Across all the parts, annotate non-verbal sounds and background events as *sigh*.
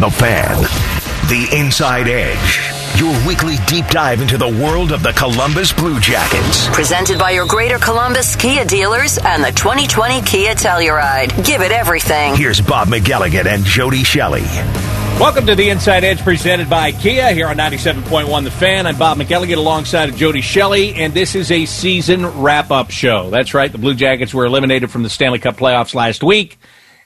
The Fan, The Inside Edge. Your weekly deep dive into the world of the Columbus Blue Jackets. Presented by your Greater Columbus Kia dealers and the 2020 Kia Telluride. Give it everything. Here's Bob McElligott and Jody Shelley. Welcome to the Inside Edge presented by Kia here on 97.1 The Fan. I'm Bob McElligott alongside of Jody Shelley, and this is a season wrap up show. That's right, the Blue Jackets were eliminated from the Stanley Cup playoffs last week.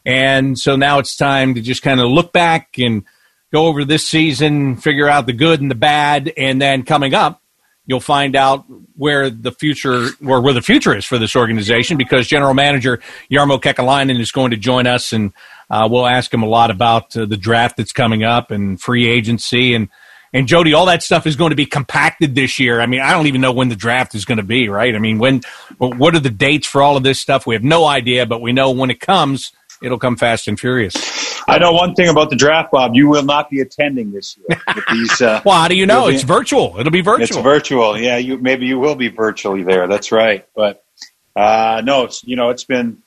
And so now it's time to just kind of look back and go over this season, figure out the good and the bad, and then coming up, you'll find out where the future or where the future is for this organization because general manager Jarmo Kekalainen is going to join us and uh, we'll ask him a lot about uh, the draft that's coming up and free agency and and Jody, all that stuff is going to be compacted this year. I mean, I don't even know when the draft is going to be, right? I mean, when, what are the dates for all of this stuff? We have no idea, but we know when it comes, it'll come fast and furious. I know one thing about the draft, Bob. You will not be attending this year. These, uh, *laughs* well, how do you know? Be, it's virtual. It'll be virtual. It's virtual. Yeah, you maybe you will be virtually there. That's right. But uh, no, it's you know it's been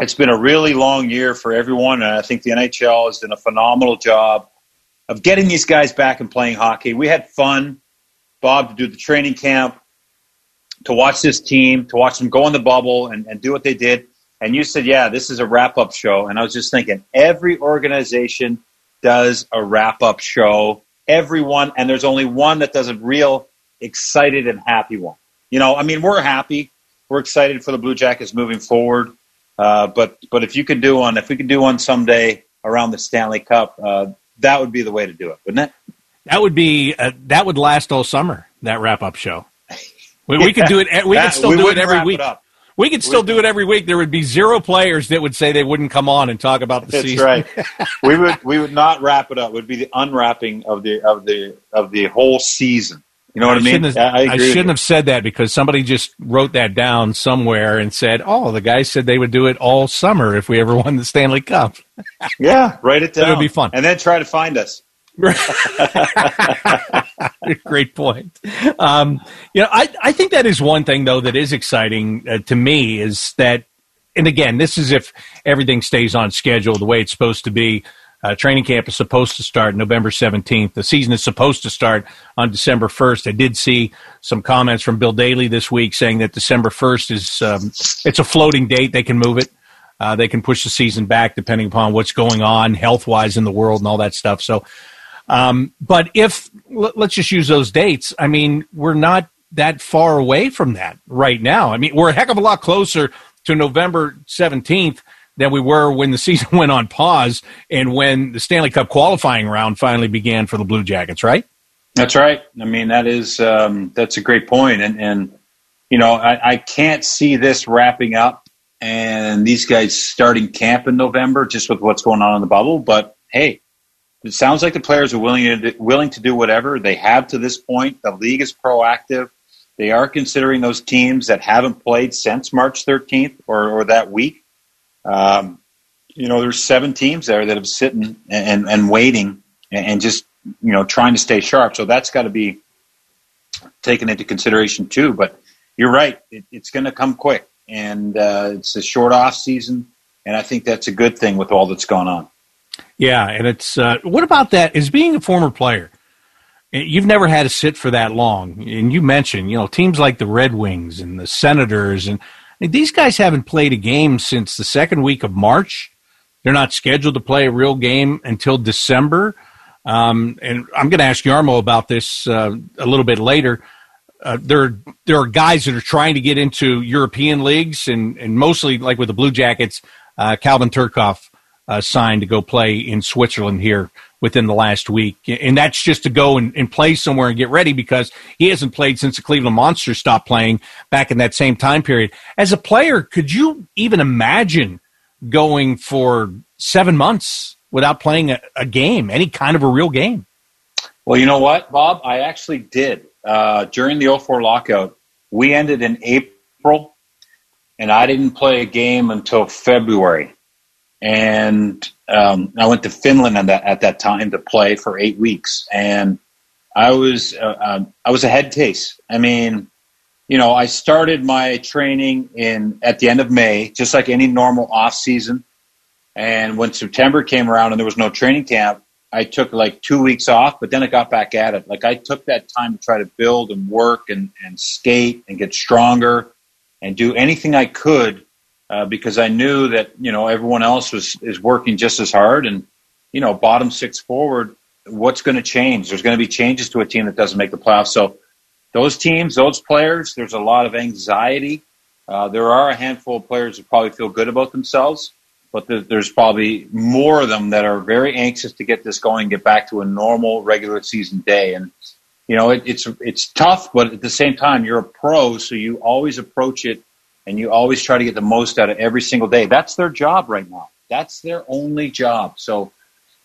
it's been a really long year for everyone, and I think the NHL has done a phenomenal job of getting these guys back and playing hockey. We had fun, Bob, to do the training camp, to watch this team, to watch them go in the bubble and, and do what they did and you said, yeah, this is a wrap up show. And I was just thinking, every organization does a wrap up show. Everyone, and there's only one that does a real excited and happy one. You know, I mean, we're happy. We're excited for the Blue Jackets moving forward. Uh, but but if you could do one, if we could do one someday around the Stanley Cup, uh, that would be the way to do it, wouldn't it? That would be uh, that would last all summer. That wrap up show. We, yeah, we could do it. We could still we do it every week. It we could still do it every week. There would be zero players that would say they wouldn't come on and talk about the That's season. That's right. *laughs* we would we would not wrap it up. It would be the unwrapping of the of the of the whole season. You know what I, I mean? Have, I, I shouldn't have said that because somebody just wrote that down somewhere and said, "Oh, the guy said they would do it all summer if we ever won the Stanley Cup." yeah, write it down. *laughs* That would be fun, and then try to find us. *laughs* Great point. Um, you know, I, I think that is one thing though that is exciting uh, to me is that, and again, this is if everything stays on schedule the way it's supposed to be. Uh, training camp is supposed to start November 17th. The season is supposed to start on December 1st. I did see some comments from Bill Daly this week saying that December 1st is um, it's a floating date. They can move it. Uh, they can push the season back depending upon what's going on health wise in the world and all that stuff. So um, but if let's just use those dates, I mean, we're not that far away from that right now. I mean, we're a heck of a lot closer to November 17th than we were when the *laughs* season went on pause and when the Stanley Cup qualifying round finally began for the Blue Jackets, right? That's right. I mean, that is um, that's a great point, and and you know, I, I can't see this wrapping up and these guys starting camp in November just with what's going on in the bubble. But hey, it sounds like the players are willing to, willing to do whatever they have to this point. The league is proactive. They are considering those teams that haven't played since March 13th or, or that week. Um, you know, there's seven teams there that have sitting and, and, waiting and, and just, you know, trying to stay sharp. So that's got to be taken into consideration too. But you're right. It, it's going to come quick and uh, it's a short off season. And I think that's a good thing with all that's going on. Yeah, and it's uh, what about that? Is being a former player, you've never had to sit for that long, and you mentioned you know teams like the Red Wings and the Senators, and I mean, these guys haven't played a game since the second week of March. They're not scheduled to play a real game until December. Um, and I'm going to ask Jarmo about this uh, a little bit later. Uh, there, there are guys that are trying to get into European leagues, and, and mostly like with the Blue Jackets, uh, Calvin Thurkauf uh, signed to go play in Switzerland here within the last week. And that's just to go and, and, play somewhere and get ready because he hasn't played since the Cleveland Monsters stopped playing back in that same time period. As a player, could you even imagine going for seven months without playing a, a game, any kind of a real game? Well, you know what, Bob? I actually did. Uh, during the 04 lockout, we ended in April, and I didn't play a game until February and um, I went to Finland at that, at that time to play for eight weeks, and I was uh, uh, I was a head case. I mean, you know, I started my training in at the end of May, just like any normal off season. And when September came around and there was no training camp, I took like two weeks off, but then I got back at it. Like I took that time to try to build and work and, and skate and get stronger and do anything I could uh, because I knew that you know everyone else was is working just as hard and you know bottom six forward. What's going to change? There's going to be changes to a team that doesn't make the playoffs. So those teams, those players, there's a lot of anxiety. Uh, there are a handful of players who probably feel good about themselves but there's probably more of them that are very anxious to get this going, get back to a normal regular season day. And you know, it, it's it's tough, but at the same time, you're a pro, so you always approach it and you always try to get the most out of every single day. That's their job right now. That's their only job. So,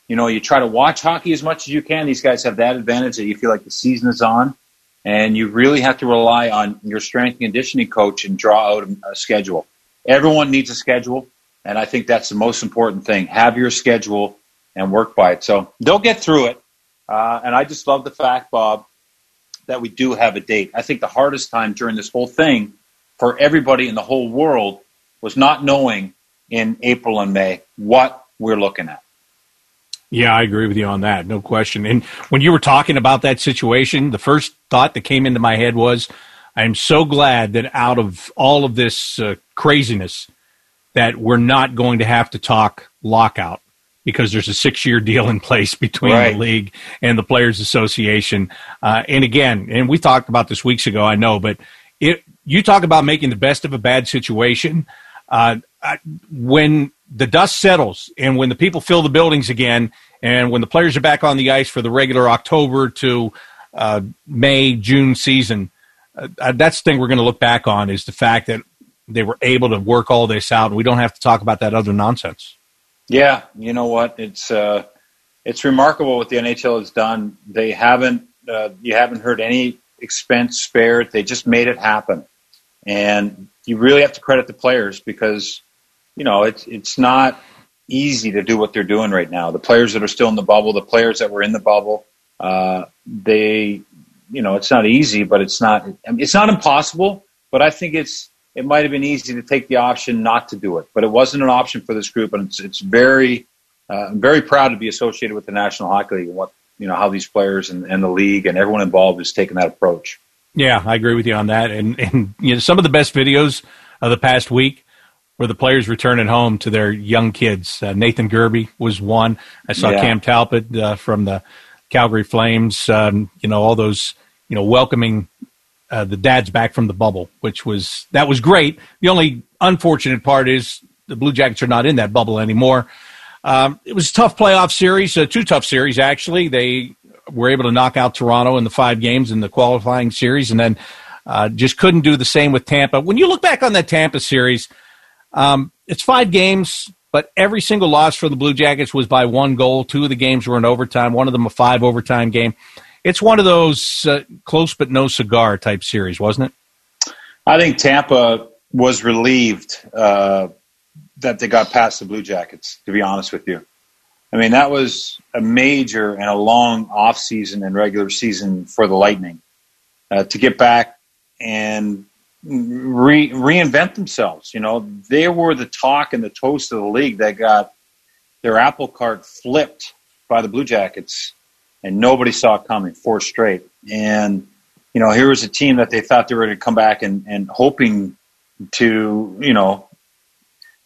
you know, you try to watch hockey as much as you can. These guys have that advantage that you feel like the season is on, and you really have to rely on your strength and conditioning coach and draw out a schedule. Everyone needs a schedule. And I think that's the most important thing. Have your schedule and work by it. So they'll get through it. Uh, and I just love the fact, Bob, that we do have a date. I think the hardest time during this whole thing for everybody in the whole world was not knowing in April and May what we're looking at. Yeah, I agree with you on that. No question. And when you were talking about that situation, the first thought that came into my head was, I'm so glad that out of all of this uh, craziness, that we're not going to have to talk lockout because there's a six year deal in place between right. the league and the Players Association. Uh, and again, and we talked about this weeks ago, I know, but it, you talk about making the best of a bad situation. Uh, when the dust settles and when the people fill the buildings again, and when the players are back on the ice for the regular October to uh, May, June season, uh, that's the thing we're going to look back on is the fact that they were able to work all this out, we don't have to talk about that other nonsense. Yeah, you know what? It's uh, it's remarkable what the NHL has done. They haven't uh, you haven't heard any expense spared. They just made it happen, and you really have to credit the players because you know it's it's not easy to do what they're doing right now. The players that are still in the bubble, the players that were in the bubble, uh, they you know it's not easy, but it's not it's not impossible. But I think it's it might have been easy to take the option not to do it, but it wasn't an option for this group, and it's, it's very, uh, I'm very proud to be associated with the National Hockey League and what you know how these players and, and the league and everyone involved has taken that approach. Yeah, I agree with you on that, and and you know some of the best videos of the past week were the players returning home to their young kids. Uh, Nathan Gerbe was one. I saw yeah. Cam Talbot uh, from the Calgary Flames. Um, you know all those you know welcoming uh, the dad's back from the bubble, which was that was great. The only unfortunate part is the Blue Jackets are not in that bubble anymore. Um, it was a tough playoff series, uh, two tough series actually. They were able to knock out Toronto in the five games in the qualifying series, and then uh, just couldn't do the same with Tampa. When you look back on that Tampa series, um, it's five games, but every single loss for the Blue Jackets was by one goal. Two of the games were in overtime. One of them a five overtime game it's one of those uh, close but no cigar type series, wasn't it? I think Tampa was relieved uh, that they got past the Blue Jackets. To be honest with you, I mean that was a major and a long off season and regular season for the Lightning uh, to get back and re- reinvent themselves. You know, they were the talk and the toast of the league that got their apple cart flipped by the Blue Jackets and nobody saw it coming, four straight. And you know, here was a team that they thought they were going to come back and, and hoping to, you know,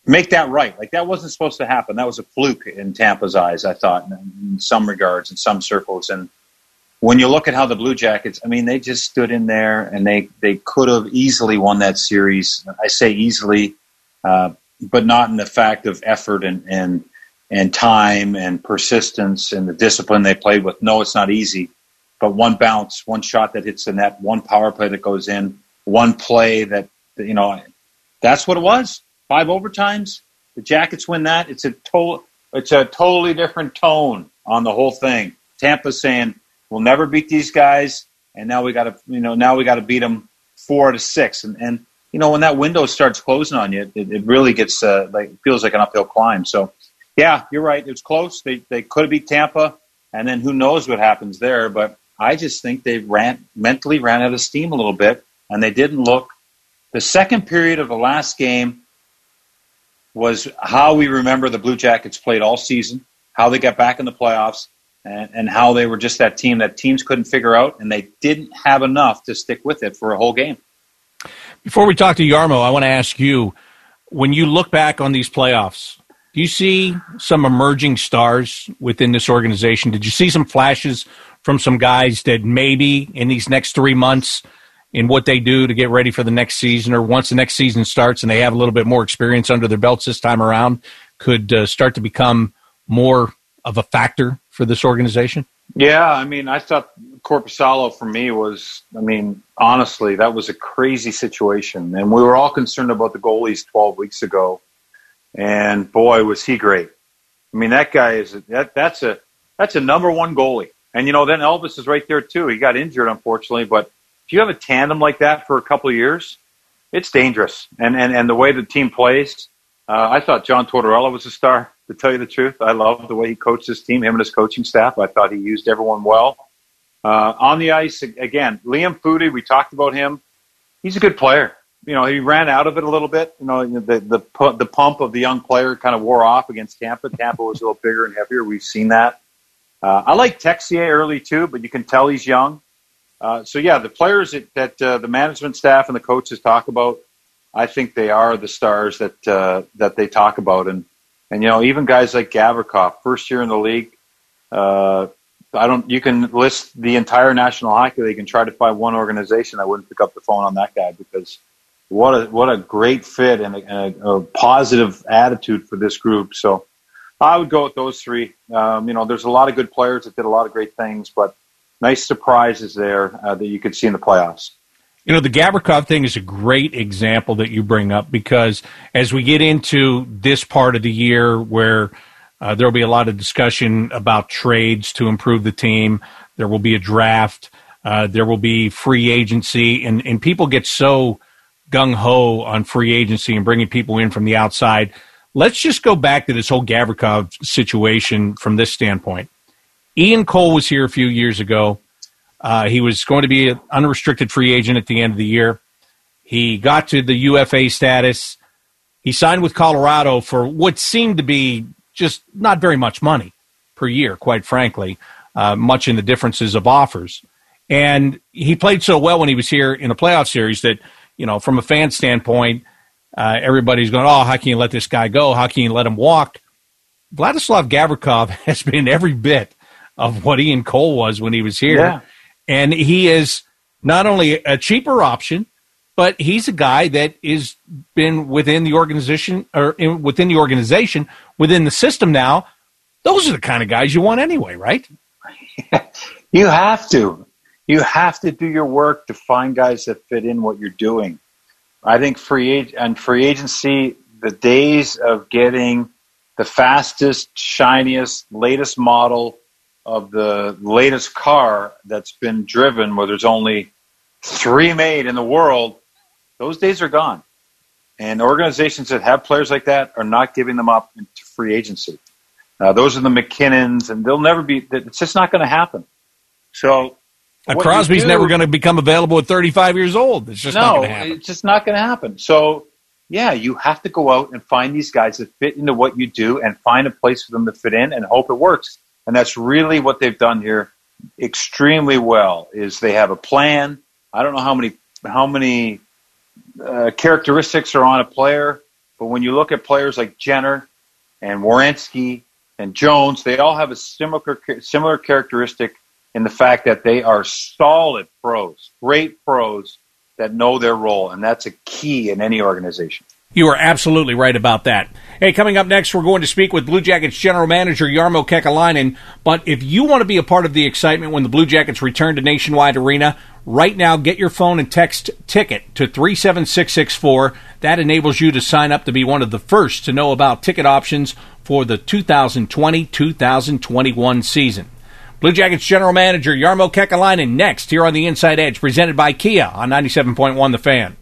make that right. Like that wasn't supposed to happen. That was a fluke in Tampa's eyes, I thought, in some regards, in some circles. And when you look at how the Blue Jackets, I mean, they just stood in there and they, they could have easily won that series. I say easily, uh, but not in the fact of effort and, and and time and persistence and the discipline they played with. No, it's not easy, but one bounce, one shot that hits the net, one power play that goes in, one play that you know, that's what it was. Five overtimes. The Jackets win that. It's a total. It's a totally different tone on the whole thing. Tampa saying we'll never beat these guys, and now we got to, you know, now we got to beat them four to six, and and you know when that window starts closing on you, it, it really gets uh, like feels like an uphill climb. So yeah, you're right. It was close. They they could beat Tampa, and then who knows what happens there. But I just think they ran mentally ran out of steam a little bit, and they didn't look. The second period of the last game was how we remember the Blue Jackets played all season, how they got back in the playoffs, and, and how they were just that team that teams couldn't figure out, and they didn't have enough to stick with it for a whole game. Before we talk to Jarmo, I want to ask you when you look back on these playoffs, do you see some emerging stars within this organization? Did you see some flashes from some guys that maybe in these next three months in what they do to get ready for the next season, or once the next season starts and they have a little bit more experience under their belts this time around, could uh, start to become more of a factor for this organization? Yeah, I mean, I thought Korpisalo for me was, I mean, honestly, that was a crazy situation. And we were all concerned about the goalies 12 weeks ago. And boy, was he great. I mean, that guy is, that, that's a, that's a number one goalie. And, you know, then Elvis is right there too. He got injured, unfortunately, but you have a tandem like that for a couple years, it's dangerous. And, and, and the way the team plays, uh, I thought John Tortorella was a star, to tell you the truth. I love the way he coached his team, him and his coaching staff. I thought he used everyone well. Uh, on the ice, again, Liam Foudy, we talked about him. He's a good player. You know, he ran out of it a little bit. You know, the, the, the pump of the young player kind of wore off against Tampa. Tampa was a little bigger and heavier. We've seen that. Uh, I like Texier early too, but you can tell he's young. Uh, so yeah, the players that, that uh, the management staff and the coaches talk about, I think they are the stars that uh, that they talk about, and and you know even guys like Gavrikov, first year in the league. Uh, I don't. You can list the entire National Hockey League and try to find one organization I wouldn't pick up the phone on that guy because what a what a great fit and a, and a, a positive attitude for this group. So I would go with those three. Um, you know, there's a lot of good players that did a lot of great things, but nice surprises there uh, that you could see in the playoffs. You know, the Gavrikov thing is a great example that you bring up because as we get into this part of the year where uh, there will be a lot of discussion about trades to improve the team, there will be a draft, uh, there will be free agency, and, and people get so gung ho on free agency and bringing people in from the outside. Let's just go back to this whole Gavrikov situation from this standpoint. Ian Cole was here a few years ago. Uh, he was going to be an unrestricted free agent at the end of the year. He got to the UFA status. He signed with Colorado for what seemed to be just not very much money per year, quite frankly, uh, much in the differences of offers. And he played so well when he was here in a playoff series that, you know, from a fan standpoint, uh, everybody's going, oh, how can you let this guy go? How can you let him walk? Vladislav Gavrikov *laughs* has been every bit of what Ian Cole was when he was here. Yeah. And he is not only a cheaper option, but he's a guy that is been within the organization or in, within the organization within the system now. Those are the kind of guys you want anyway, right? *laughs* you have to. You have to do your work to find guys that fit in what you're doing. I think free and free agency, the days of getting the fastest, shiniest, latest model of the latest car that's been driven, where there's only three made in the world, those days are gone. And organizations that have players like that are not giving them up into free agency. Uh, those are the MacKinnons, and they'll never be. It's just not going to happen. So, uh, Crosby's do, never going to become available at 35 years old. It's just no, not going to happen. It's just not going to happen. So, yeah, you have to go out and find these guys that fit into what you do, and find a place for them to fit in, and hope it works. And that's really what they've done here extremely well is they have a plan. I don't know how many how many uh, characteristics are on a player, but when you look at players like Jenner and Werenski and Jones, they all have a similar similar characteristic in the fact that they are solid pros, great pros that know their role, and that's a key in any organization. You are absolutely right about that. Hey, coming up next, we're going to speak with Blue Jackets General Manager Jarmo Kekalainen. But if you want to be a part of the excitement when the Blue Jackets return to Nationwide Arena, right now get your phone and text ticket to 37664. That enables you to sign up to be one of the first to know about ticket options for the 2020 2021 season. Blue Jackets General Manager Jarmo Kekalainen next here on the Inside Edge, presented by Kia on 97.1 The Fan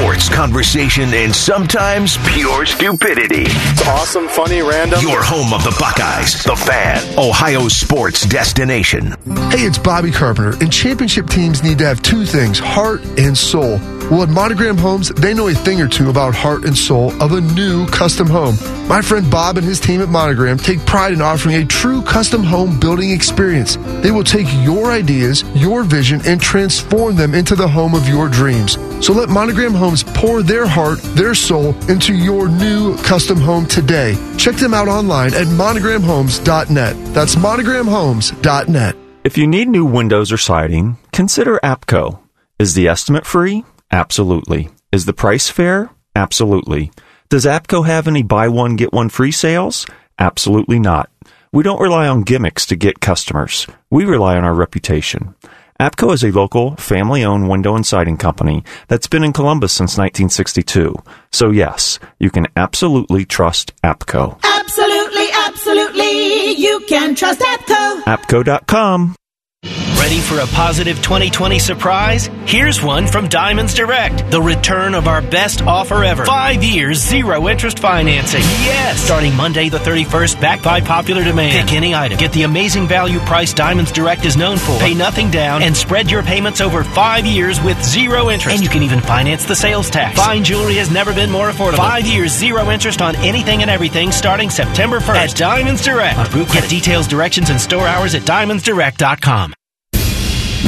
sports, conversation, and sometimes pure stupidity. It's awesome, funny, random. Your home of the Buckeyes, the fan, Ohio sports destination. Hey, it's Bobby Carpenter, and championship teams need to have two things heart and soul. Well, at Monogram Homes, they know a thing or two about heart and soul of a new custom home. My friend Bob and his team at Monogram take pride in offering a true custom home building experience. They will take your ideas, your vision, and transform them into the home of your dreams. So let Monogram Homes pour their heart, their soul into your new custom home today. Check them out online at monogramhomes.net. That's monogramhomes.net. If you need new windows or siding, consider APCO. Is the estimate free? Absolutely. Is the price fair? Absolutely. Does APCO have any buy one, get one free sales? Absolutely not. We don't rely on gimmicks to get customers. We rely on our reputation. APCO is a local, family owned window and siding company that's been in Columbus since 1962. So, yes, you can absolutely trust APCO. Absolutely, absolutely. You can trust APCO. APCO.com. Ready for a positive 2020 surprise? Here's one from Diamonds Direct. The return of our best offer ever. Five years, zero interest financing. Yes! Starting Monday the 31st, back by popular demand. Pick any item. Get the amazing value price Diamonds Direct is known for. Pay nothing down and spread your payments over five years with zero interest. And you can even finance the sales tax. Fine jewelry has never been more affordable. Five years, zero interest on anything and everything starting September 1st. At Diamonds Direct. Get details, directions, and store hours at diamondsdirect.com.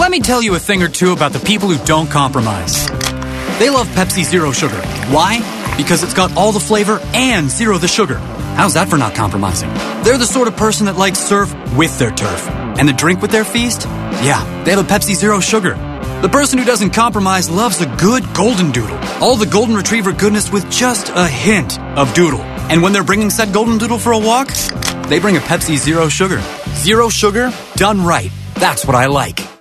Let me tell you a thing or two about the people who don't compromise. They love Pepsi Zero Sugar. Why? Because it's got all the flavor and zero the sugar. How's that for not compromising? They're the sort of person that likes surf with their turf. And the drink with their feast? Yeah, they have a Pepsi Zero Sugar. The person who doesn't compromise loves a good golden doodle. All the golden retriever goodness with just a hint of doodle. And when they're bringing said golden doodle for a walk, they bring a Pepsi Zero Sugar. Zero sugar, done right. That's what I like.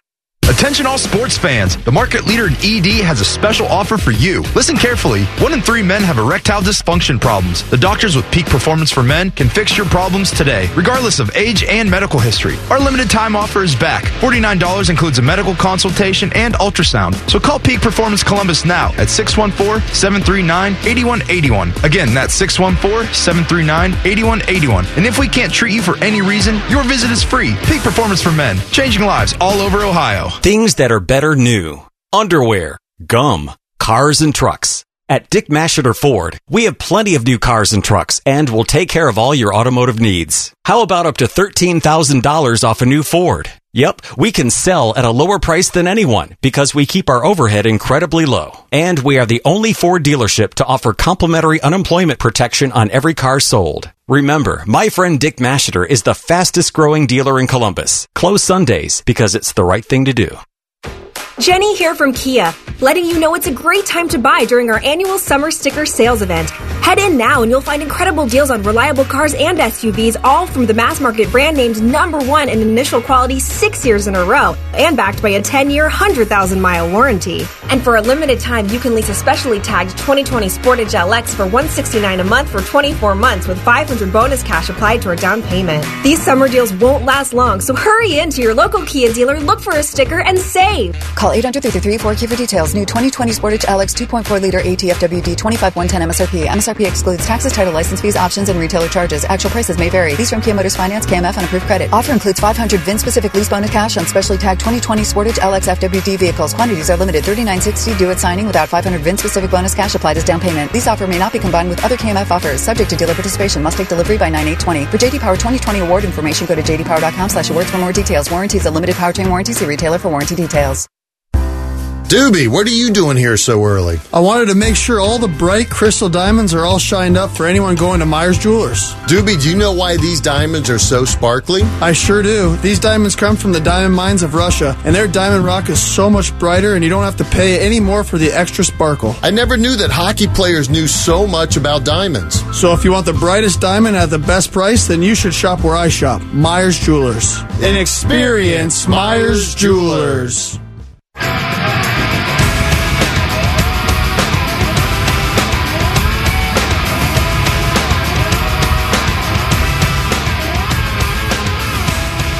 Attention all sports fans. The market leader in ED has a special offer for you. Listen carefully. One in three men have erectile dysfunction problems. The doctors with Peak Performance for Men can fix your problems today, regardless of age and medical history. Our limited time offer is back. $49 includes a medical consultation and ultrasound. So call Peak Performance Columbus now at 614-739-8181. Again, that's 614-739-8181. And if we can't treat you for any reason, your visit is free. Peak Performance for Men, changing lives all over Ohio. Things that are better new. Underwear, gum, cars and trucks. At Dick Masheter Ford, we have plenty of new cars and trucks and will take care of all your automotive needs. How about up to $13,000 off a new Ford? Yep, we can sell at a lower price than anyone because we keep our overhead incredibly low. And we are the only Ford dealership to offer complimentary unemployment protection on every car sold. Remember, my friend Dick Masheter is the fastest growing dealer in Columbus. Close Sundays because it's the right thing to do. Jenny here from Kia, letting you know it's a great time to buy during our annual summer sticker sales event. Head in now and you'll find incredible deals on reliable cars and SUVs, all from the mass market brand named number one in initial quality six years in a row, and backed by a 10 year, 100,000 mile warranty. And for a limited time, you can lease a specially tagged 2020 Sportage LX for 169 a month for 24 months with 500 bonus cash applied to our down payment. These summer deals won't last long, so hurry into your local Kia dealer, look for a sticker, and save. Call 800 4 for details. New 2020 Sportage LX 2.4 liter ATFWD 25110 MSRP. MSRP excludes taxes, title, license fees, options, and retailer charges. Actual prices may vary. These from Kia Motors Finance, KMF, and approved credit. Offer includes 500 VIN specific lease bonus cash on specially tagged 2020 Sportage LX FWD vehicles. Quantities are limited. 3960 due at signing without 500 VIN specific bonus cash applied as down payment. Lease offer may not be combined with other KMF offers. Subject to dealer participation. Must take delivery by 9820. For JD Power 2020 award information, go to jdpower.com slash awards for more details. Warranties a limited powertrain warranty. See retailer for warranty details. Doobie, what are you doing here so early? I wanted to make sure all the bright crystal diamonds are all shined up for anyone going to Myers Jewelers. Doobie, do you know why these diamonds are so sparkly? I sure do. These diamonds come from the diamond mines of Russia, and their diamond rock is so much brighter, and you don't have to pay any more for the extra sparkle. I never knew that hockey players knew so much about diamonds. So if you want the brightest diamond at the best price, then you should shop where I shop Myers Jewelers. An experience, Myers Jewelers.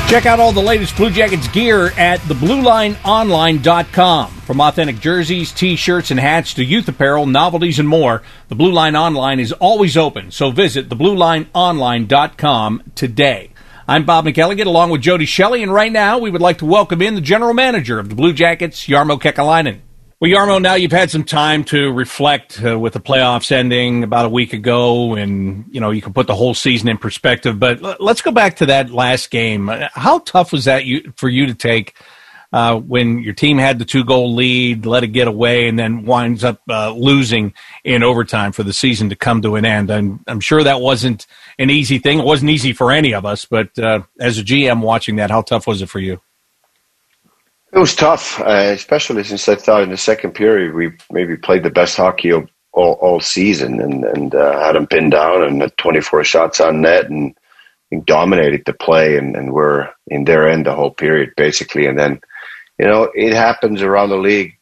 Check out all the latest Blue Jackets gear at thebluelineonline.com. From authentic jerseys, t-shirts, and hats to youth apparel, novelties, and more, the Blue Line Online is always open, so visit thebluelineonline.com today. I'm Bob McElligott along with Jody Shelley, and right now we would like to welcome in the general manager of the Blue Jackets, Jarmo Kekalainen. Well, Jarmo, now you've had some time to reflect uh, with the playoffs ending about a week ago, and you know you can put the whole season in perspective. But l- let's go back to that last game. How tough was that you, for you to take uh, when your team had the two goal lead, let it get away, and then winds up uh, losing in overtime for the season to come to an end? I'm, I'm sure that wasn't an easy thing. It wasn't easy for any of us, but uh, as a GM watching that, how tough was it for you? It was tough, uh, especially since I thought in the second period we maybe played the best hockey all, all season and, and uh, had them pinned down and had 24 shots on net and, and dominated the play and, and were in their end the whole period basically. And then, you know, it happens around the league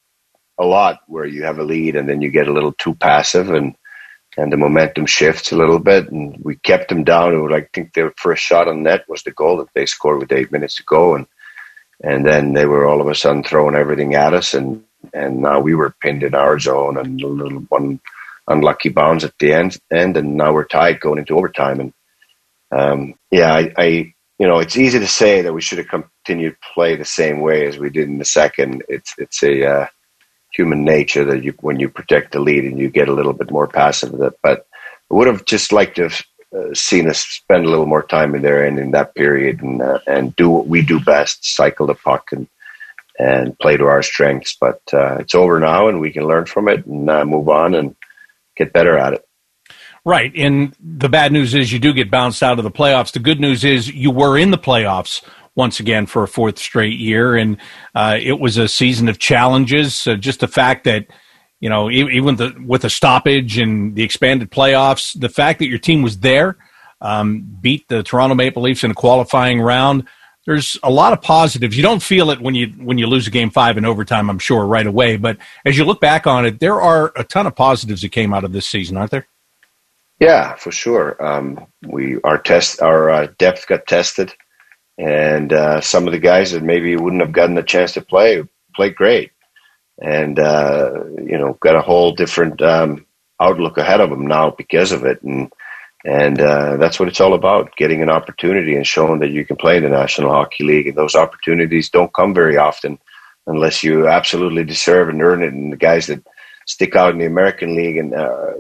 a lot where you have a lead and then you get a little too passive and and the momentum shifts a little bit. And we kept them down. It was, I think their first shot on net was the goal that they scored with eight minutes to go. And and then they were all of a sudden throwing everything at us, and and now we were pinned in our zone and a little one unlucky bounce at the end, end, and now we're tied going into overtime. And um, yeah, I, I, you know, it's easy to say that we should have continued play the same way as we did in the second. It's it's a uh, human nature that you when you protect the lead and you get a little bit more passive. That, but I would have just liked to have uh, seen us spend a little more time in there and in that period and uh, and do what we do best, cycle the puck and and play to our strengths. But uh, it's over now, and we can learn from it and uh, move on and get better at it. Right. And the bad news is you do get bounced out of the playoffs. The good news is you were in the playoffs once again for a fourth straight year. And uh, it was a season of challenges. Uh, just the fact that you know, even the, with the stoppage and the expanded playoffs, the fact that your team was there, um, beat the Toronto Maple Leafs in a qualifying round. There's a lot of positives. You don't feel it when you when you lose a game five in overtime, I'm sure, right away. But as you look back on it, there are a ton of positives that came out of this season, aren't there? Yeah, for sure. Um, we our test our uh, depth got tested, and uh, some of the guys that maybe wouldn't have gotten a chance to play played great and uh, you know got a whole different um, outlook ahead of them now because of it, and and uh, that's what it's all about: getting an opportunity and showing that you can play in the National Hockey League. And those opportunities don't come very often unless you absolutely deserve and earn it. And the guys that stick out in the American League and uh,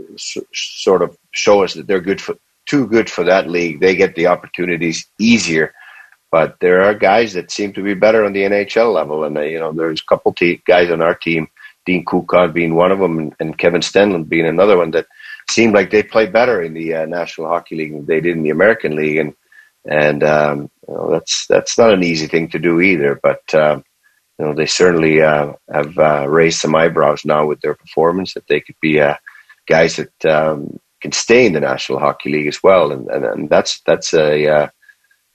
sort of show us that they're good for too good for that league, they get the opportunities easier but there are guys that seem to be better on the NHL level, and uh, you know there's a couple te- guys on our team, Dean Kukan being one of them, and, and Kevin Stenlund being another one that seemed like they played better in the uh, National Hockey League than they did in the American League, and and um, you know, that's that's not an easy thing to do either. But um, you know they certainly uh, have uh, raised some eyebrows now with their performance that they could be uh, guys that um, can stay in the National Hockey League as well, and and, and that's that's a uh,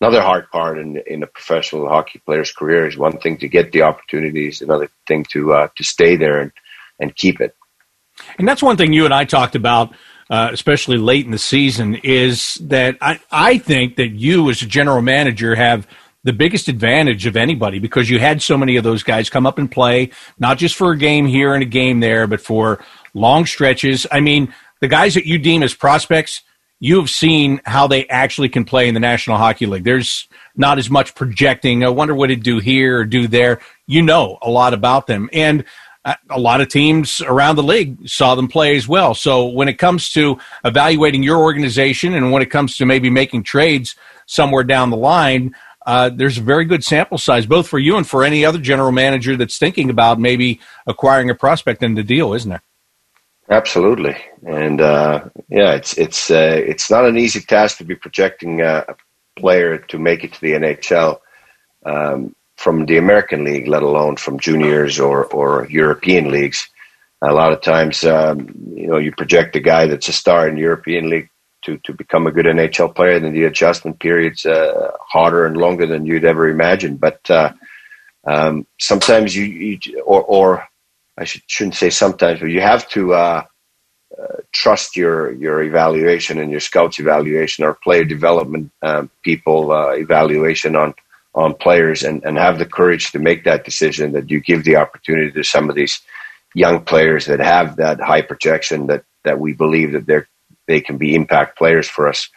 another hard part in in a professional hockey player's career is one thing to get the opportunities, another thing to uh, to stay there and and keep it. And that's one thing you and I talked about, uh, especially late in the season, is that I I think that you as a general manager have the biggest advantage of anybody because you had so many of those guys come up and play, not just for a game here and a game there, but for long stretches. I mean, the guys that you deem as prospects you have seen how they actually can play in the National Hockey League. There's not as much projecting. I wonder what it'd do here or do there. You know a lot about them. And a lot of teams around the league saw them play as well. So when it comes to evaluating your organization and when it comes to maybe making trades somewhere down the line, uh, there's a very good sample size, both for you and for any other general manager that's thinking about maybe acquiring a prospect in the deal, isn't there? Absolutely, and uh, yeah, it's it's uh, it's not an easy task to be projecting a player to make it to the NHL um, from the American League, let alone from juniors or or European leagues. A lot of times, um, you know, you project a guy that's a star in European League to to become a good NHL player, then the adjustment period's uh, harder and longer than you'd ever imagine. But uh, um, sometimes you, you or or I should, shouldn't say sometimes, but you have to uh, uh, trust your your evaluation and your scouts evaluation or player development um, people uh, evaluation on on players and, and have the courage to make that decision that you give the opportunity to some of these young players that have that high projection that, that we believe that they're, they can be impact players for us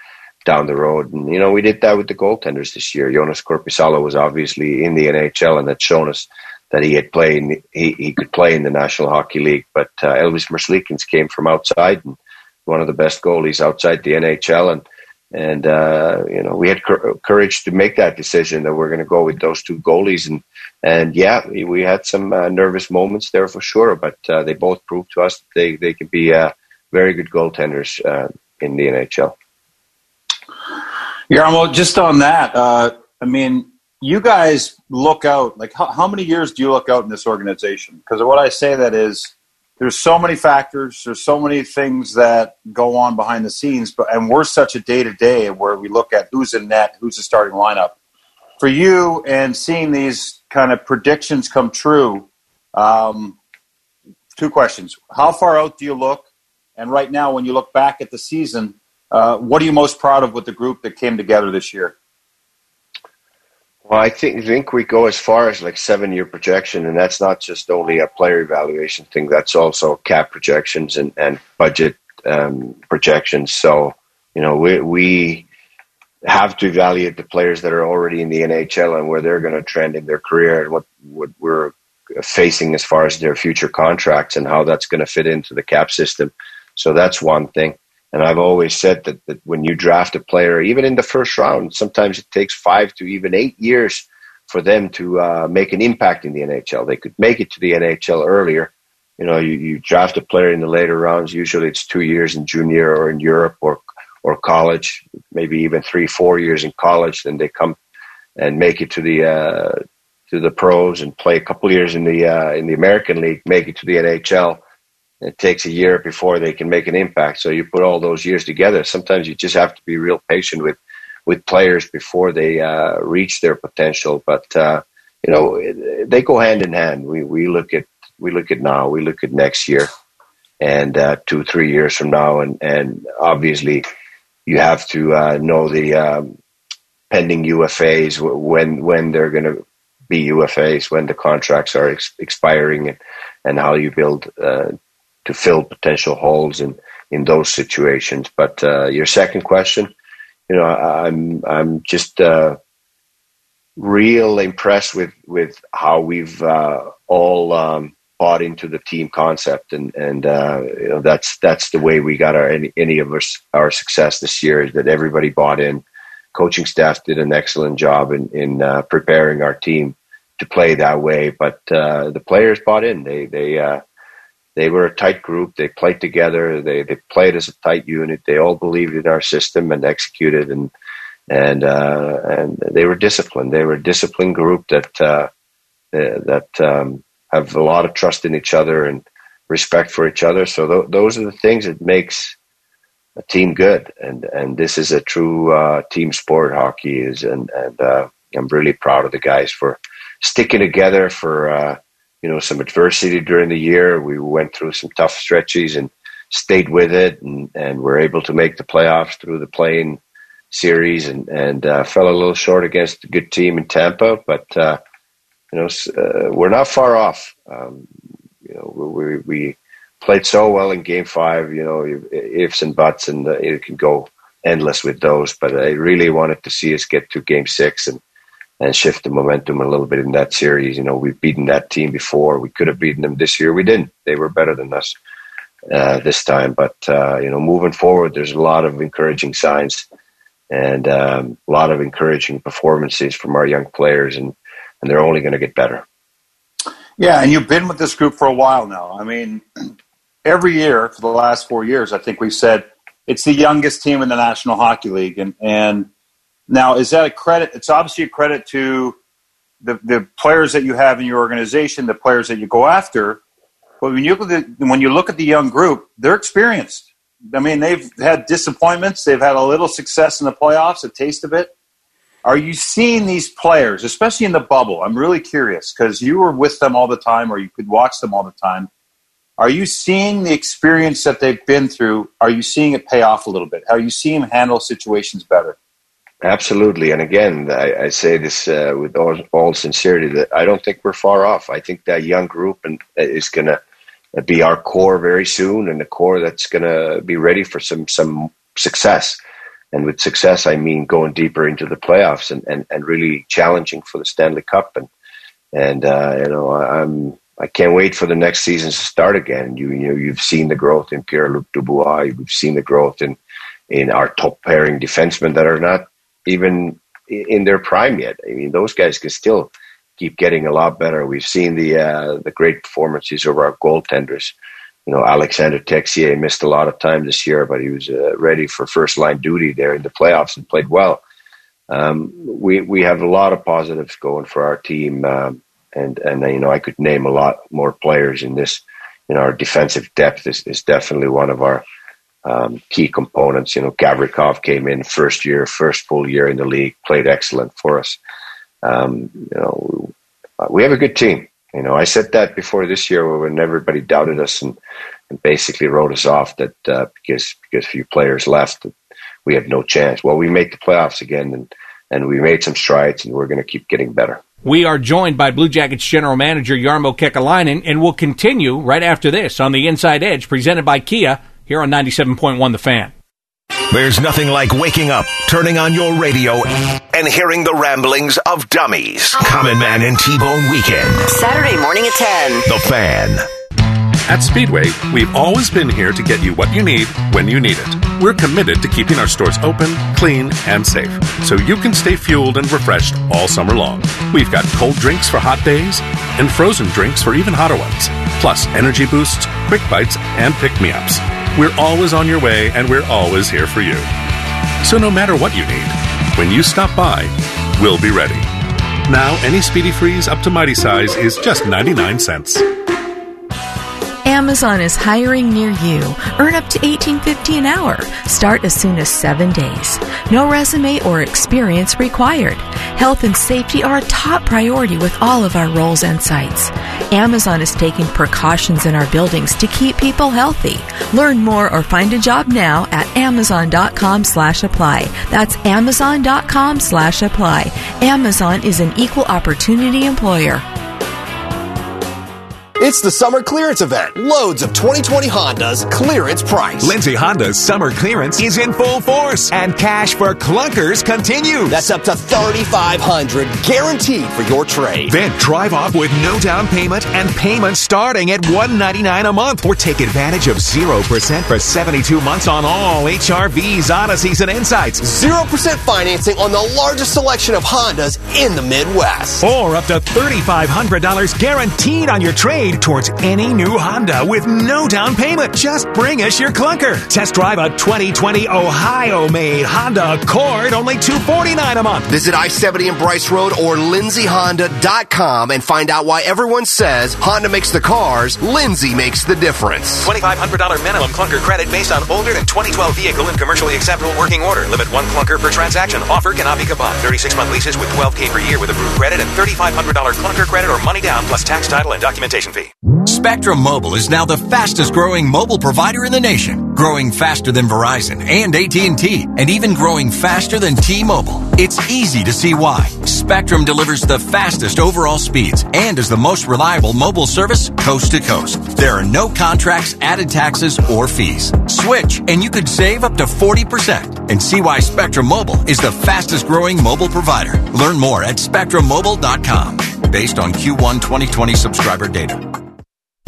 down the road. And, you know, we did that with the goaltenders this year. Jonas Korpisalo was obviously in the NHL and had shown us that he had played, he, he could play in the National Hockey League. But uh, Elvis Merzlikins came from outside and one of the best goalies outside the NHL. And, and uh, you know, we had courage to make that decision that we're going to go with those two goalies. And, and yeah, we, had some uh, nervous moments there for sure, but uh, they both proved to us they, they can be uh, very good goaltenders uh, in the NHL. Yeah, well, just on that, I mean, you guys look out. Like, how, how many years do you look out in this organization? Because what I say that is, there's so many factors. There's so many things that go on behind the scenes. But and we're such a day to day where we look at who's in net, who's the starting lineup. For you and seeing these kind of predictions come true, um, two questions: How far out do you look? And right now, when you look back at the season, uh, what are you most proud of with the group that came together this year? Well, I think think we go as far as like seven year projection, and that's not just only a player evaluation thing. That's also cap projections and and budget um, projections. So you know we we have to evaluate the players that are already in the NHL and where they're going to trend in their career and what what we're facing as far as their future contracts and how that's going to fit into the cap system. So that's one thing. And I've always said that, that when you draft a player, even in the first round, sometimes it takes five to even eight years for them to uh, make an impact in the NHL. They could make it to the NHL earlier. You know, you, you draft a player in the later rounds. Usually, it's two years in junior or in Europe or or college, maybe even three, four years in college. Then they come and make it to the uh, to the pros and play a couple years in the uh, in the American League, make it to the NHL it takes a year before they can make an impact. So you put all those years together. Sometimes you just have to be real patient with with players before they uh, reach their potential. But uh, you know they go hand in hand. We we look at we look at now. We look at next year and uh, two three years from now, and and obviously you have to uh, know the um, pending UFAs when when they're going to be UFAs when the contracts are ex- expiring and, and how you build uh, to fill potential holes in in those situations. But uh, your second question, you know, I'm I'm just uh, real impressed with with how we've uh, all um, bought into the team concept, and and uh, you know that's that's the way we got our any, any of us our success this year is that everybody bought in. Coaching staff did an excellent job in in uh, preparing our team to play that way, but uh, the players bought in. They they they were a tight group. They played together. They they played as a tight unit. They all believed in our system and executed and and uh, and they were disciplined. They were a disciplined group that uh, that um, have a lot of trust in each other and respect for each other. So th- those are the things that makes a team good. And and this is a true uh, team sport. Hockey is, and and uh, I'm really proud of the guys for sticking together for uh, you know some adversity during the year. We went through some tough stretches and stayed with it, and, and were able to make the playoffs through the playing series, and and uh, fell a little short against a good team in Tampa, but uh, you know uh, we're not far off. Um, you know we we played so well in Game Five. You know ifs and buts, and uh, it can go endless with those. But I really wanted to see us get to Game Six and and shift the momentum a little bit in that series. You know, we've beaten that team before. We could have beaten them this year. We didn't. They were better than us uh, this time. But uh, you know, moving forward, there's a lot of encouraging signs and um, a lot of encouraging performances from our young players, and and they're only going to get better. Yeah, and you've been with this group for a while now. I mean, *clears throat* every year for the last four years, I think we've said it's the youngest team in the National Hockey League, and and now, is that a credit? It's obviously a credit to the, the players that you have in your organization, the players that you go after. But when you look at the, when you look at the young group, they're experienced. I mean, they've had disappointments. They've had a little success in the playoffs, a taste of it. Are you seeing these players, especially in the bubble? I'm really curious because you were with them all the time, or you could watch them all the time. Are you seeing the experience that they've been through? Are you seeing it pay off a little bit? Are you seeing them handle situations better? Absolutely, and again, I, I say this uh, with all, all, sincerity that I don't think we're far off. I think that young group and uh, is going to be our core very soon, and the core that's going to be ready for some some success. And with success, I mean going deeper into the playoffs and, and, and really challenging for the Stanley Cup. And and uh, you know, I'm I can't wait for the next season to start again. You you know, you've seen the growth in Pierre Luc Dubois. We've seen the growth in in our top pairing defensemen that are not even in their prime yet. I mean, those guys can still keep getting a lot better. We've seen the uh, the great performances of our goaltenders. You know, Alexander Texier missed a lot of time this year, but he was uh, ready for first line duty there in the playoffs and played well. Um, we we have a lot of positives going for our team, um, and and you know I could name a lot more players in this. Know, our defensive depth is, is definitely one of our um, key components. You know, Gavrikov came in first year, first full year in the league, played excellent for us. Um, you know, we have a good team. You know, I said that before this year when everybody doubted us and, and basically wrote us off that uh, because because a few players left, we had no chance. Well, we made the playoffs again, and and we made some strides, and we're going to keep getting better. We are joined by Blue Jackets general manager Jarmo Kekalainen, and we'll continue right after this on the Inside Edge, presented by Kia here on 97.1 The Fan. There's nothing like waking up, turning on your radio, and hearing the ramblings of dummies. Common Man and T-Bone Weekend. Saturday morning at 10. The Fan. At Speedway, we've always been here to get you what you need when you need it. We're committed to keeping our stores open, clean, and safe, so you can stay fueled and refreshed all summer long. We've got cold drinks for hot days and frozen drinks for even hotter ones, plus energy boosts, quick bites, and pick me ups. We're always on your way, and we're always here for you. So no matter what you need, when you stop by, we'll be ready. Now, any Speedy Freeze up to Mighty Size is just 99 cents. Amazon is hiring near you. Earn up to $18.50 an hour. Start as soon as seven days. No resume or experience required. Health and safety are a top priority with all of our roles and sites. Amazon is taking precautions in our buildings to keep people healthy. Learn more or find a job now at amazon.com slash apply. That's amazon.com slash apply. Amazon is an equal opportunity employer. It's the summer clearance event. Loads of 2020 Hondas clearance price. Lindsay Honda's summer clearance is in full force, and cash for clunkers continues. That's up to 3500 guaranteed for your trade. Then drive off with no down payment and payments starting at 199 a month, or take advantage of 0% for 72 months on all HRVs, Odysseys, and Insights. 0% financing on the largest selection of Hondas in the Midwest. Or up to $3,500 guaranteed on your trade towards any new Honda with no down payment. Just bring us your clunker. Test drive a 2020 Ohio made Honda Accord, only 249 a month. Visit I 70 and Bryce Road or lindsayhonda.com and find out why everyone says Honda makes the cars, Lindsay makes the difference. $2,500 minimum clunker credit based on older than 2012 vehicle and commercially acceptable working order. Limit one clunker per transaction. Offer cannot be combined. 36 month leases with 12K per year with approved credit and $3,500 clunker credit or money down plus tax, title, and documentation fee. Spectrum Mobile is now the fastest growing mobile provider in the nation, growing faster than Verizon and AT&T, and even growing faster than T-Mobile. It's easy to see why. Spectrum delivers the fastest overall speeds and is the most reliable mobile service coast to coast. There are no contracts, added taxes, or fees. Switch and you could save up to 40% and see why Spectrum Mobile is the fastest growing mobile provider. Learn more at spectrummobile.com based on Q1 2020 subscriber data.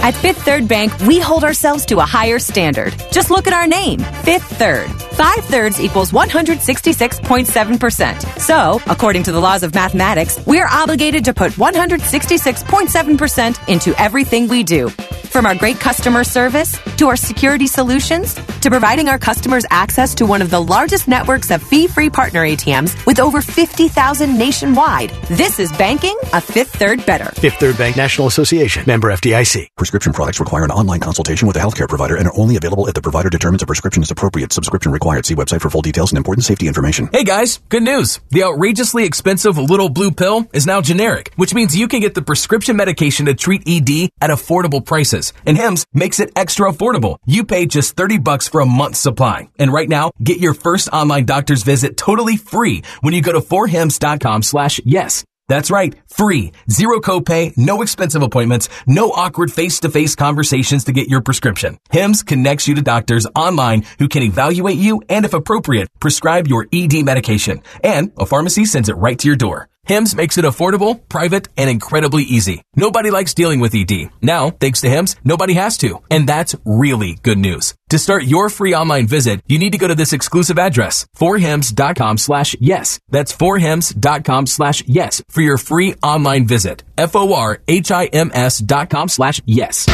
At Fifth Third Bank, we hold ourselves to a higher standard. Just look at our name, Fifth Third. Five thirds equals 166.7%. So, according to the laws of mathematics, we are obligated to put 166.7% into everything we do. From our great customer service, to our security solutions, to providing our customers access to one of the largest networks of fee-free partner ATMs with over 50,000 nationwide. This is banking a Fifth Third better. Fifth Third Bank National Association, member FDIC. Prescription products require an online consultation with a healthcare provider and are only available if the provider determines a prescription is appropriate. Subscription required. See website for full details and important safety information. Hey guys, good news. The outrageously expensive little blue pill is now generic, which means you can get the prescription medication to treat ED at affordable prices. prices. And Hims makes it extra affordable. You pay just 30 bucks for a month's supply. And right now, get your first online doctor's visit totally free when you go to forhims.com slash yes. That's right, free. Zero copay, no expensive appointments, no awkward face-to-face conversations to get your prescription. Hims connects you to doctors online who can evaluate you and if appropriate, prescribe your ED medication. And a pharmacy sends it right to your door. Hims makes it affordable, private, and incredibly easy. Nobody likes dealing with ED. Now, thanks to Hims, nobody has to. And that's really good news. To start your free online visit, you need to go to this exclusive address, forhims.com slash yes. That's forhims.com slash yes for your free online visit. F-O-R-H-I-M-S dot com slash yes.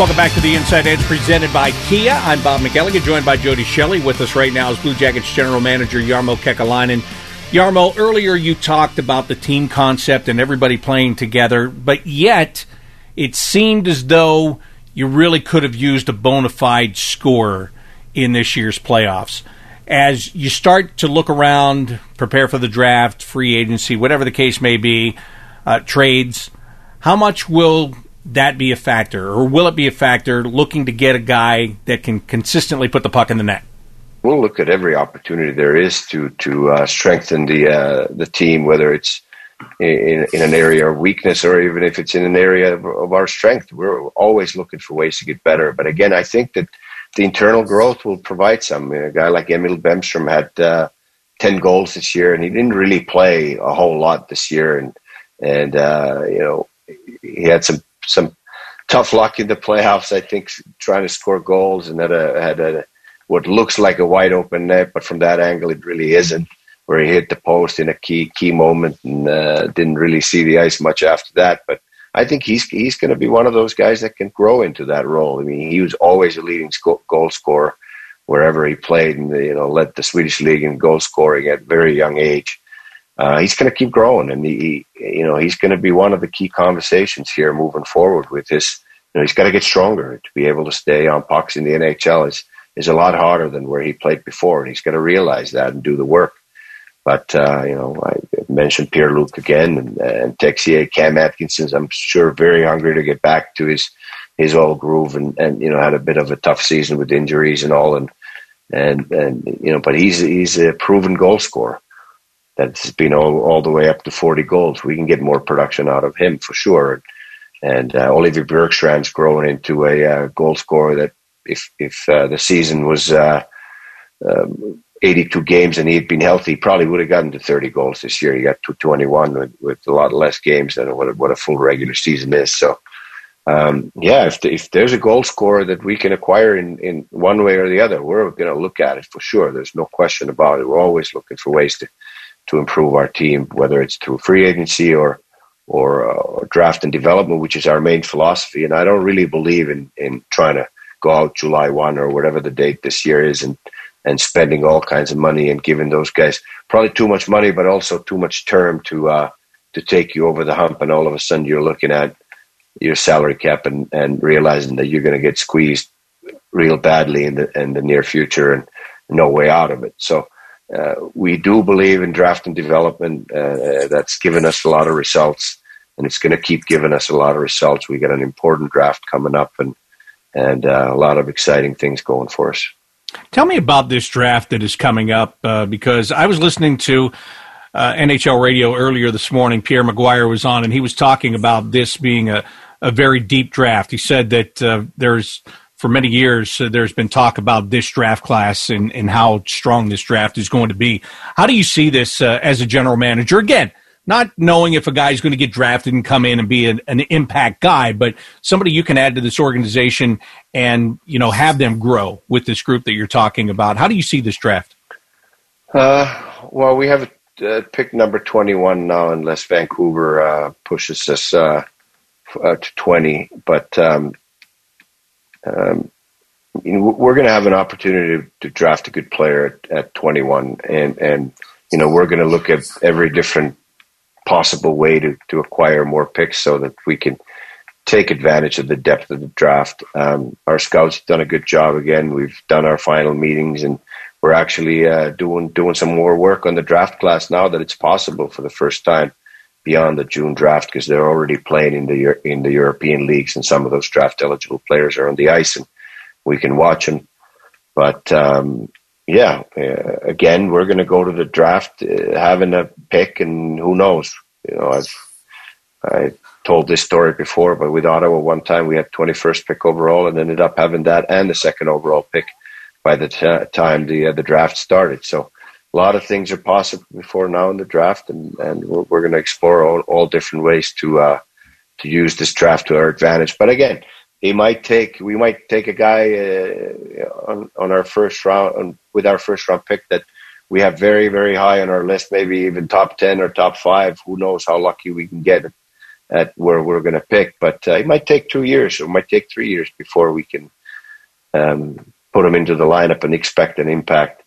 Welcome back to the Inside Edge presented by Kia. I'm Bob McElligott, joined by Jody Shelley. With us right now is Blue Jackets General Manager Jarmo Kekalainen. Jarmo, earlier you talked about the team concept and everybody playing together, but yet it seemed as though you really could have used a bona fide scorer in this year's playoffs. As you start to look around, prepare for the draft, free agency, whatever the case may be, uh, trades, how much will that be a factor, or will it be a factor looking to get a guy that can consistently put the puck in the net? We'll look at every opportunity there is to to uh, strengthen the uh, the team, whether it's in, in, an area of weakness or even if it's in an area of, of, our strength. We're always looking for ways to get better. But again, I think that the internal growth will provide some. A guy like Emil Bemstrom had uh, ten goals this year, and he didn't really play a whole lot this year, and and uh, you know he had some some tough luck in the playoffs. I think trying to score goals and had a had a what looks like a wide open net, but from that angle it really isn't. Where he hit the post in a key key moment and uh, didn't really see the ice much after that. But I think he's he's going to be one of those guys that can grow into that role. I mean, he was always a leading sco- goal scorer wherever he played, and you know led the Swedish league in goal scoring at a very young age uh, he's going to keep growing, and he, you know, he's going to be one of the key conversations here moving forward. With this, you know, he's got to get stronger to be able to stay on pucks in the NHL. is is a lot harder than where he played before, and he's got to realize that and do the work. But uh, you know, I mentioned Pierre Luc again, and, and Texier, Cam Atkinson's. I'm sure very hungry to get back to his his old groove, and, and you know, had a bit of a tough season with injuries and all, and and and you know, but he's he's a proven goal scorer that's been all, all the way up to 40 goals. We can get more production out of him for sure. And uh, Oliver Bjorkstrand's growing into a uh, goal scorer that if if uh, the season was uh, um, 82 games and he had been healthy, he probably would have gotten to 30 goals this year. He got to 21 with, with a lot less games than what a, what a full regular season is. So, um, yeah, if, the, if there's a goal scorer that we can acquire in, in one way or the other, we're going to look at it for sure. There's no question about it. We're always looking for ways to to improve our team, whether it's through free agency or or, uh, draft and development, which is our main philosophy. And I don't really believe in in trying to go out July one or whatever the date this year is and and spending all kinds of money and giving those guys probably too much money, but also too much term to uh, to take you over the hump. And all of a sudden, you're looking at your salary cap and, and realizing that you're going to get squeezed real badly in the in the near future and no way out of it. So uh, we do believe in draft and development. Uh, that's given us a lot of results, and it's going to keep giving us a lot of results. We got an important draft coming up, and and uh, a lot of exciting things going for us. Tell me about this draft that is coming up, uh, because I was listening to. Uh, NHL radio earlier this morning, Pierre McGuire was on, and he was talking about this being a, a very deep draft. He said that there's for many years, uh, there's been talk about this draft class and, and how strong this draft is going to be. How do you see this uh, as a general manager? Again, not knowing if a guy is going to get drafted and come in and be an, an, impact guy, but somebody you can add to this organization and you know have them grow with this group that you're talking about. How do you see this draft? Uh, well, we have uh, pick number 21 now, unless Vancouver uh, pushes us uh, to 20. But um, um, we're going to have an opportunity to, to draft a good player at, at 21, and and you know we're going to look at every different possible way to to acquire more picks so that we can take advantage of the depth of the draft. Um, our scouts have done a good job again. We've done our final meetings and we're actually uh, doing doing some more work on the draft class now that it's possible for the first time beyond the June draft because they're already playing in the in the European leagues and some of those draft eligible players are on the ice and we can watch them. But um, yeah, uh, again, we're going to go to the draft uh, having a pick, and who knows? You know, I've I told this story before, but with Ottawa one time we had 21st pick overall and ended up having that and the second overall pick by the t- time the uh, the draft started. So a lot of things are possible before now in the draft, and and we're, we're going to explore all, all different ways to uh, to use this draft to our advantage. But again, he might take we might take a guy uh, on on our first round on, with our first round pick that we have very very high on our list, maybe even top ten or top five. Who knows how lucky we can get at where we're going to pick? But uh, it might take two years or it might take three years before we can um, put him into the lineup and expect an impact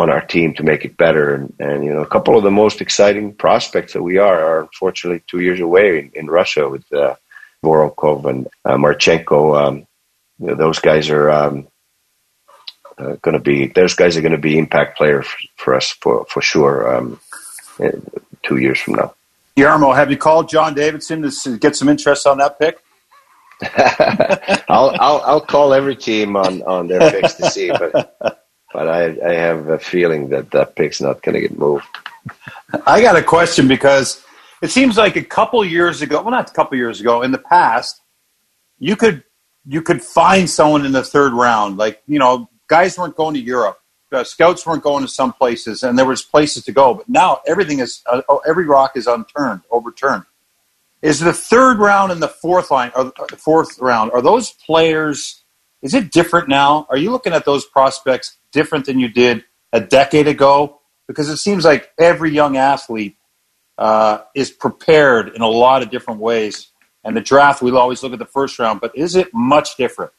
on our team to make it better. And, and you know, a couple of the most exciting prospects that we are are unfortunately two years away in, in Russia with. Uh, Voronkov and uh, Marchenko. Um, you know, those guys are um, uh, going to be those guys are going to be impact players for, for, us for for sure. Um, two years from now. Jarmo, have you called John Davidson to get some interest on that pick? *laughs* I'll, I'll I'll call every team on, on their picks to see, but *laughs* but I I have a feeling that that pick's not going to get moved. I got a question because it seems like a couple years ago, well, not a couple years ago, in the past, you could you could find someone in the third round. Like you know, guys weren't going to Europe, uh, scouts weren't going to some places, and there was places to go. But now everything is uh, oh, every rock is unturned, overturned. Is the third round and the fourth line, or the fourth round, are those players? Is it different now? Are you looking at those prospects different than you did a decade ago? Because it seems like every young athlete uh, is prepared in a lot of different ways. And the draft, we'll always look at the first round, but is it much different?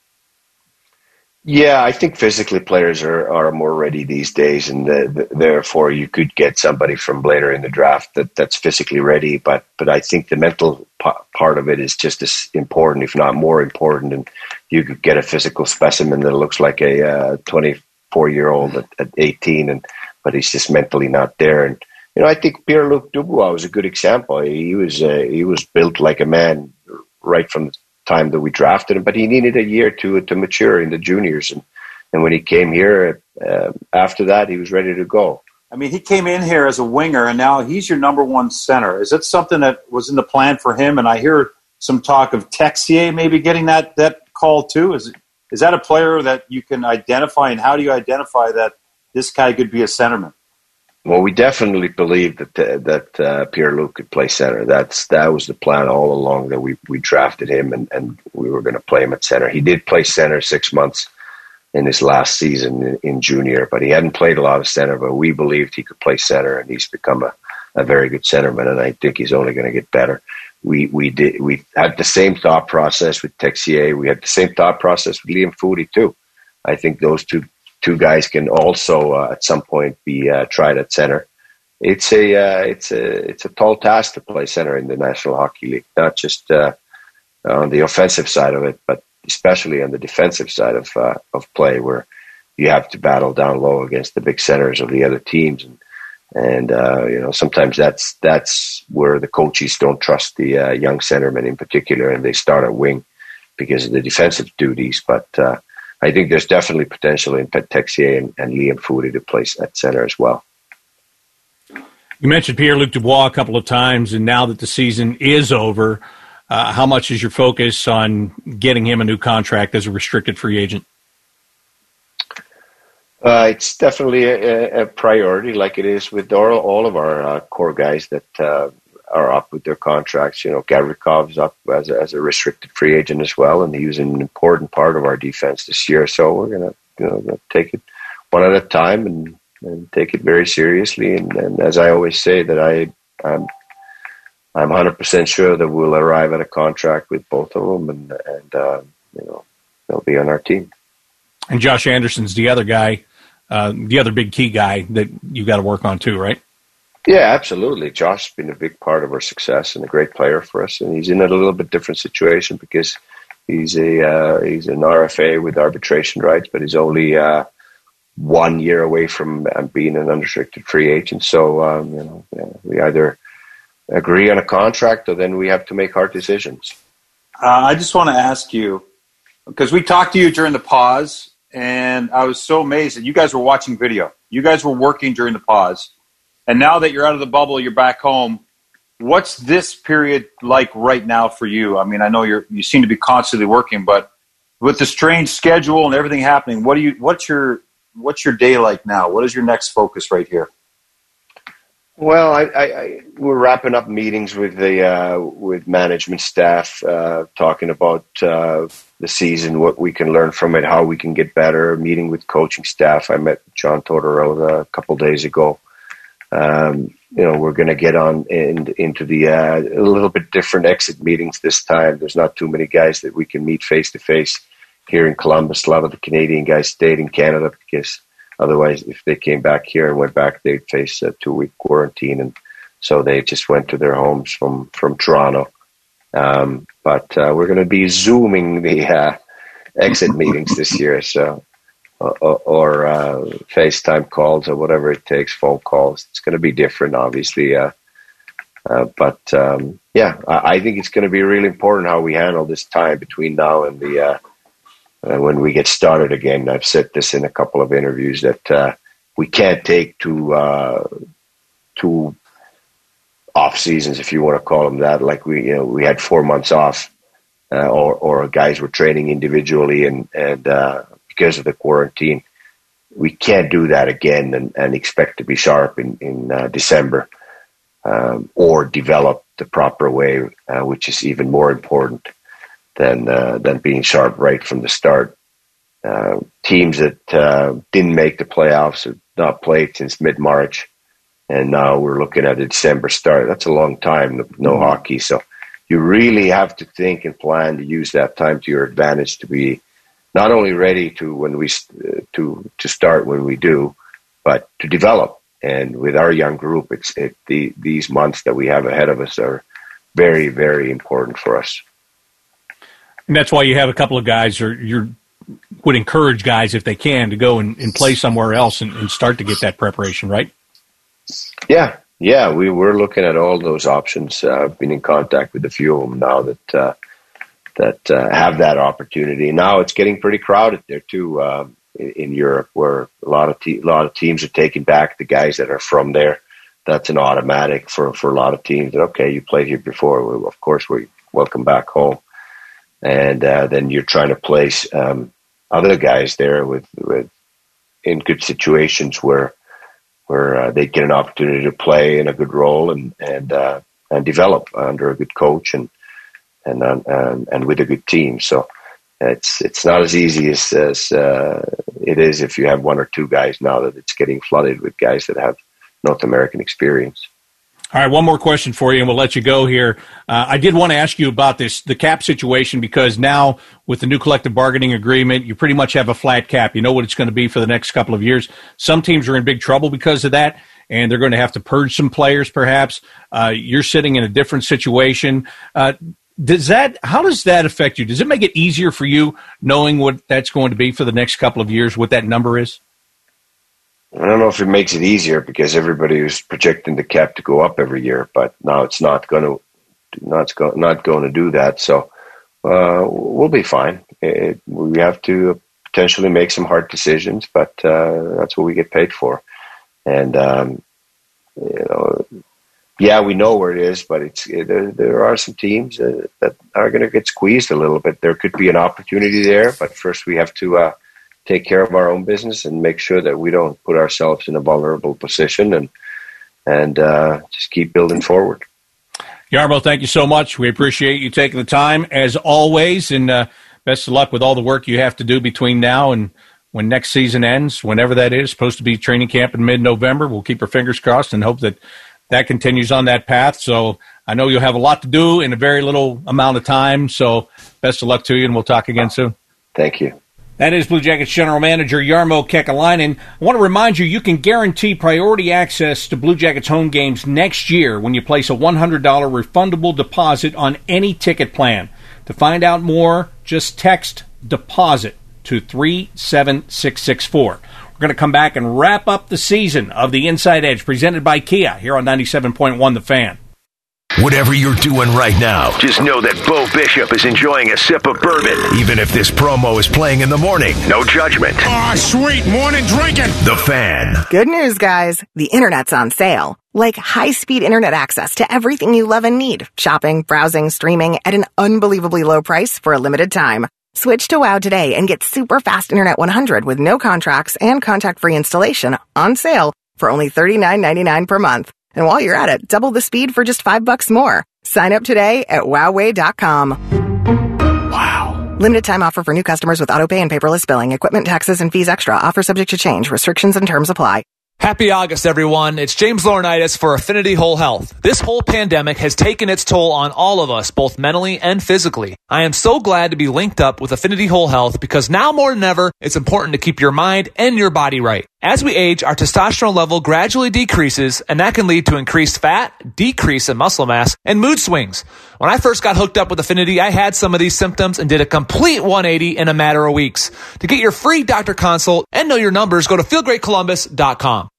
Yeah, I think physically players are, are more ready these days, and the, the, therefore you could get somebody from later in the draft that, that's physically ready. But but I think the mental part of it is just as important, if not more important. And you could get a physical specimen that looks like a 24 uh, year old at, at 18, and but he's just mentally not there. And you know, I think Pierre Luc Dubois was a good example. He was uh, he was built like a man right from the time that we drafted him, but he needed a year to to mature in the juniors, and and when he came here uh, after that, he was ready to go. I mean, he came in here as a winger, and now he's your number one center. Is that something that was in the plan for him? And I hear some talk of Texier maybe getting that that call too. Is is that a player that you can identify, and how do you identify that this guy could be a centerman? Well, we definitely believed that uh, that uh, Pierre Luc could play center. That's that was the plan all along. That we we drafted him and, and we were going to play him at center. He did play center six months in his last season in, in, junior, but he hadn't played a lot of center. But we believed he could play center, and he's become a, a very good centerman. And I think he's only going to get better. We we did we had the same thought process with Texier. We had the same thought process with Liam Foudy too. I think those two two guys can also uh, at some point be uh, tried at center. It's a uh, it's a it's a tall task to play center in the National Hockey League, not just uh, on the offensive side of it, but especially on the defensive side of uh, of play, where you have to battle down low against the big centers of the other teams, and and uh, you know sometimes that's that's where the coaches don't trust the young centermen in particular, and they start at wing because of the defensive duties, but I think there's definitely potential in Pet Texier and, and Liam Foudy to place at center as well. You mentioned Pierre Luc Dubois a couple of times, and now that the season is over, uh, how much is your focus on getting him a new contract as a restricted free agent? Uh, it's definitely a, a, priority, like it is with all, all of our uh, core guys that uh, are up with their contracts. You know, Gavrikov's up as a, as a restricted free agent as well, and he was an important part of our defense this year. So we're gonna you know take it one at a time and, and take it very seriously. And, and as I always say, that I I'm I'm 100% sure that we'll arrive at a contract with both of them, and and uh, you know they'll be on our team. And Josh Anderson's the other guy, uh, the other big key guy that you've got to work on too, right? Yeah, absolutely. Josh's been a big part of our success and a great player for us, and he's in a little bit different situation because he's a uh, he's an RFA with arbitration rights, but he's only uh, one year away from uh, being an unrestricted free agent. So um, you know, yeah, we either agree on a contract or then we have to make hard decisions. Uh, I just want to ask you because we talked to you during the pause, and I was so amazed that you guys were watching video. You guys were working during the pause, and now that you're out of the bubble, you're back home. What's this period like right now for you? I mean, I know you're you seem to be constantly working, but with the strange schedule and everything happening, what do you what's your what's your day like now? What is your next focus right here? Well, I, I, I, we're wrapping up meetings with the uh, with management staff, uh, talking about uh, the season, what we can learn from it, how we can get better. Meeting with coaching staff. I met John Tortorella a couple days ago. Um, you know, we're going to get on in, into the uh, a little bit different exit meetings this time. There's not too many guys that we can meet face to face here in Columbus. A lot of the Canadian guys stayed in Canada because Otherwise, if they came back here and went back, they'd face a two week quarantine. And so they just went to their homes from, from Toronto. Um, but uh, we're going to be zooming the uh, exit meetings this year. *laughs* So, or, or uh, FaceTime calls or whatever it takes, phone calls. It's going to be different, obviously. Uh, uh, but um, yeah, I, I, think it's going to be really important how we handle this time between now and the uh, when we get started again. I've said this in a couple of interviews that uh, we can't take two uh, two off seasons, if you want to call them that. Like we, you know, we had four months off, uh, or or guys were training individually, and and uh, because of the quarantine, we can't do that again and, and expect to be sharp in in uh, December. Um, or develop the proper way, which is even more important than uh, than being sharp right from the start. Uh, teams that uh, didn't make the playoffs have not played since mid March, and now we're looking at a December start. That's a long time, no, no mm-hmm. hockey. So you really have to think and plan to use that time to your advantage to be not only ready to when we uh, to to start when we do, but to develop. And with our young group, it's it, the, these months that we have ahead of us are very very important for us. And that's why you have a couple of guys, or you would encourage guys if they can to go and, and play somewhere else and, and, start to get that preparation, right? Yeah, yeah, we were looking at all those options. Uh, I've been in contact with a few of them now that uh, that uh, have that opportunity. Now it's getting pretty crowded there too uh, in, in, Europe, where a lot of te- a lot of teams are taking back the guys that are from there. That's an automatic for, for a lot of teams. Okay, you played here before. Of course, we welcome back home and uh, then you're trying to place um, other guys there with, with in good situations where where uh, they get an opportunity to play in a good role and and uh, and develop under a good coach and and and, and with a good team. So it's it's not as easy as, as uh, it is if you have one or two guys now that it's getting flooded with guys that have North American experience. All right, one more question for you, and we'll let you go here. Uh, I did want to ask you about this the cap situation because now with the new collective bargaining agreement, you pretty much have a flat cap. You know what it's going to be for the next couple of years. Some teams are in big trouble because of that, and they're going to have to purge some players. Perhaps uh, you're sitting in a different situation. Uh, does that how does that affect you? Does it make it easier for you knowing what that's going to be for the next couple of years? What that number is? I don't know if it makes it easier because everybody was projecting the cap to go up every year, but now it's not going to not go, not going to do that. So uh, we'll be fine. It, we have to potentially make some hard decisions, but uh, that's what we get paid for. And um, you know, yeah, we know where it is, but it's it, there. There are some teams uh, that are going to get squeezed a little bit. There could be an opportunity there, but first we have to uh, take care of our own business and make sure that we don't put ourselves in a vulnerable position and and uh, just keep building forward. Jarmo, thank you so much. We appreciate you taking the time as always, and uh, best of luck with all the work you have to do between now and when next season ends, whenever that is. Supposed to be training camp in mid-November. We'll keep our fingers crossed and hope that that continues on that path. So I know you'll have a lot to do in a very little amount of time. So best of luck to you, and we'll talk again soon. Thank you. That is Blue Jackets General Manager Jarmo Kekalainen. I want to remind you, you can guarantee priority access to Blue Jackets home games next year when you place a $100 refundable deposit on any ticket plan. To find out more, just text deposit to 37664. We're going to come back and wrap up the season of the Inside Edge presented by Kia here on 97.1 The Fan. Whatever you're doing right now, just know that Bo Bishop is enjoying a sip of bourbon, even if this promo is playing in the morning. No judgment. Ah, sweet morning drinking. The Fan. Good news, guys. The internet's on sale. Like high speed internet access to everything you love and need. Shopping, browsing, streaming at an unbelievably low price for a limited time. Switch to WoW today and get super fast internet 100 with no contracts and contact free installation on sale for only $39.99 per month. And while you're at it, double the speed for just five bucks more. Sign up today at wowway.com. Wow. Limited time offer for new customers with autopay and paperless billing. Equipment taxes and fees extra. Offer subject to change. Restrictions and terms apply. Happy August, everyone. It's James Laurinaitis for Affinity Whole Health. This whole pandemic has taken its toll on all of us, both mentally and physically. I am so glad to be linked up with Affinity Whole Health because now more than ever, it's important to keep your mind and your body right. As we age, our testosterone level gradually decreases, and that can lead to increased fat, decrease in muscle mass, and mood swings. When I first got hooked up with Affinity, I had some of these symptoms and did a complete 180 in a matter of weeks. To get your free doctor consult and know your numbers, go to feelgreatcolumbus.com.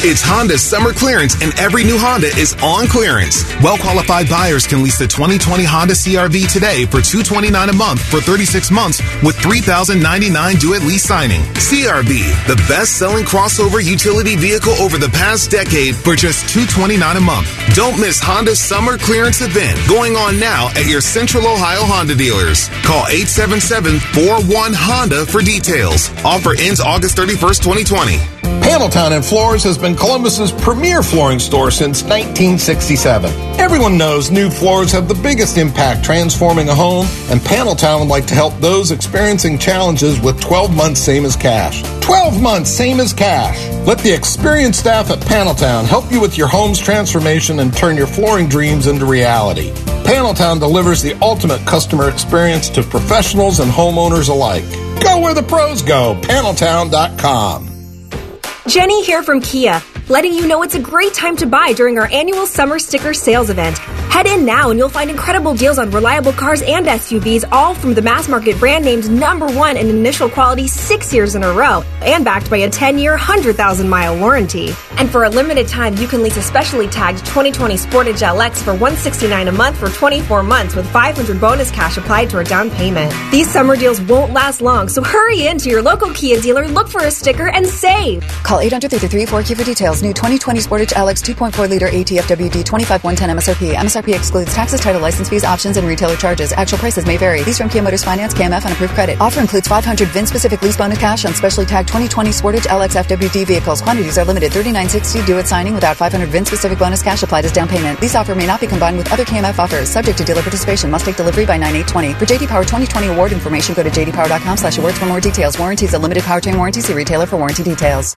It's Honda's summer clearance, and every new Honda is on clearance. Well-qualified buyers can lease the 2020 Honda CRV today for 229 a month for 36 months with $3,099 due at lease signing. CRV, the best-selling crossover utility vehicle over the past decade for just 229 a month. Don't miss Honda's summer clearance event going on now at your Central Ohio Honda dealers. Call 877-41-HONDA for details. Offer ends August 31st, 2020. Paneltown and Floors has been Columbus's premier flooring store since 1967. Everyone knows new floors have the biggest impact transforming a home, and Paneltown would like to help those experiencing challenges with 12 months same as cash. 12 months same as cash. Let the experienced staff at Paneltown help you with your home's transformation and turn your flooring dreams into reality. Paneltown delivers the ultimate customer experience to professionals and homeowners alike. Go where the pros go. Paneltown.com. Jenny here from Kia, letting you know it's a great time to buy during our annual summer sticker sales event. Head in now and you'll find incredible deals on reliable cars and SUVs, all from the mass market brand named number one in initial quality six years in a row, and backed by a 10 year, 100,000 mile warranty. And for a limited time, you can lease a specially tagged 2020 Sportage LX for 169 a month for 24 months with 500 bonus cash applied to our down payment. These summer deals won't last long, so hurry in to your local Kia dealer, look for a sticker, and save. Call 800 4 for details. New 2020 Sportage LX 2.4 liter ATFWD 25110 MSRP. MSRP excludes taxes, title, license fees, options, and retailer charges. Actual prices may vary. These from Kia Motors Finance, KMF, and approved credit. Offer includes 500 VIN specific lease bonus cash on specially tagged 2020 Sportage LX FWD vehicles. Quantities are limited. 3960 due at signing without 500 VIN specific bonus cash applied as down payment. Lease offer may not be combined with other KMF offers. Subject to dealer participation. Must take delivery by 9820. For JD Power 2020 award information, go to jdpower.com slash awards for more details. Warranties a limited powertrain warranty. See retailer for warranty details.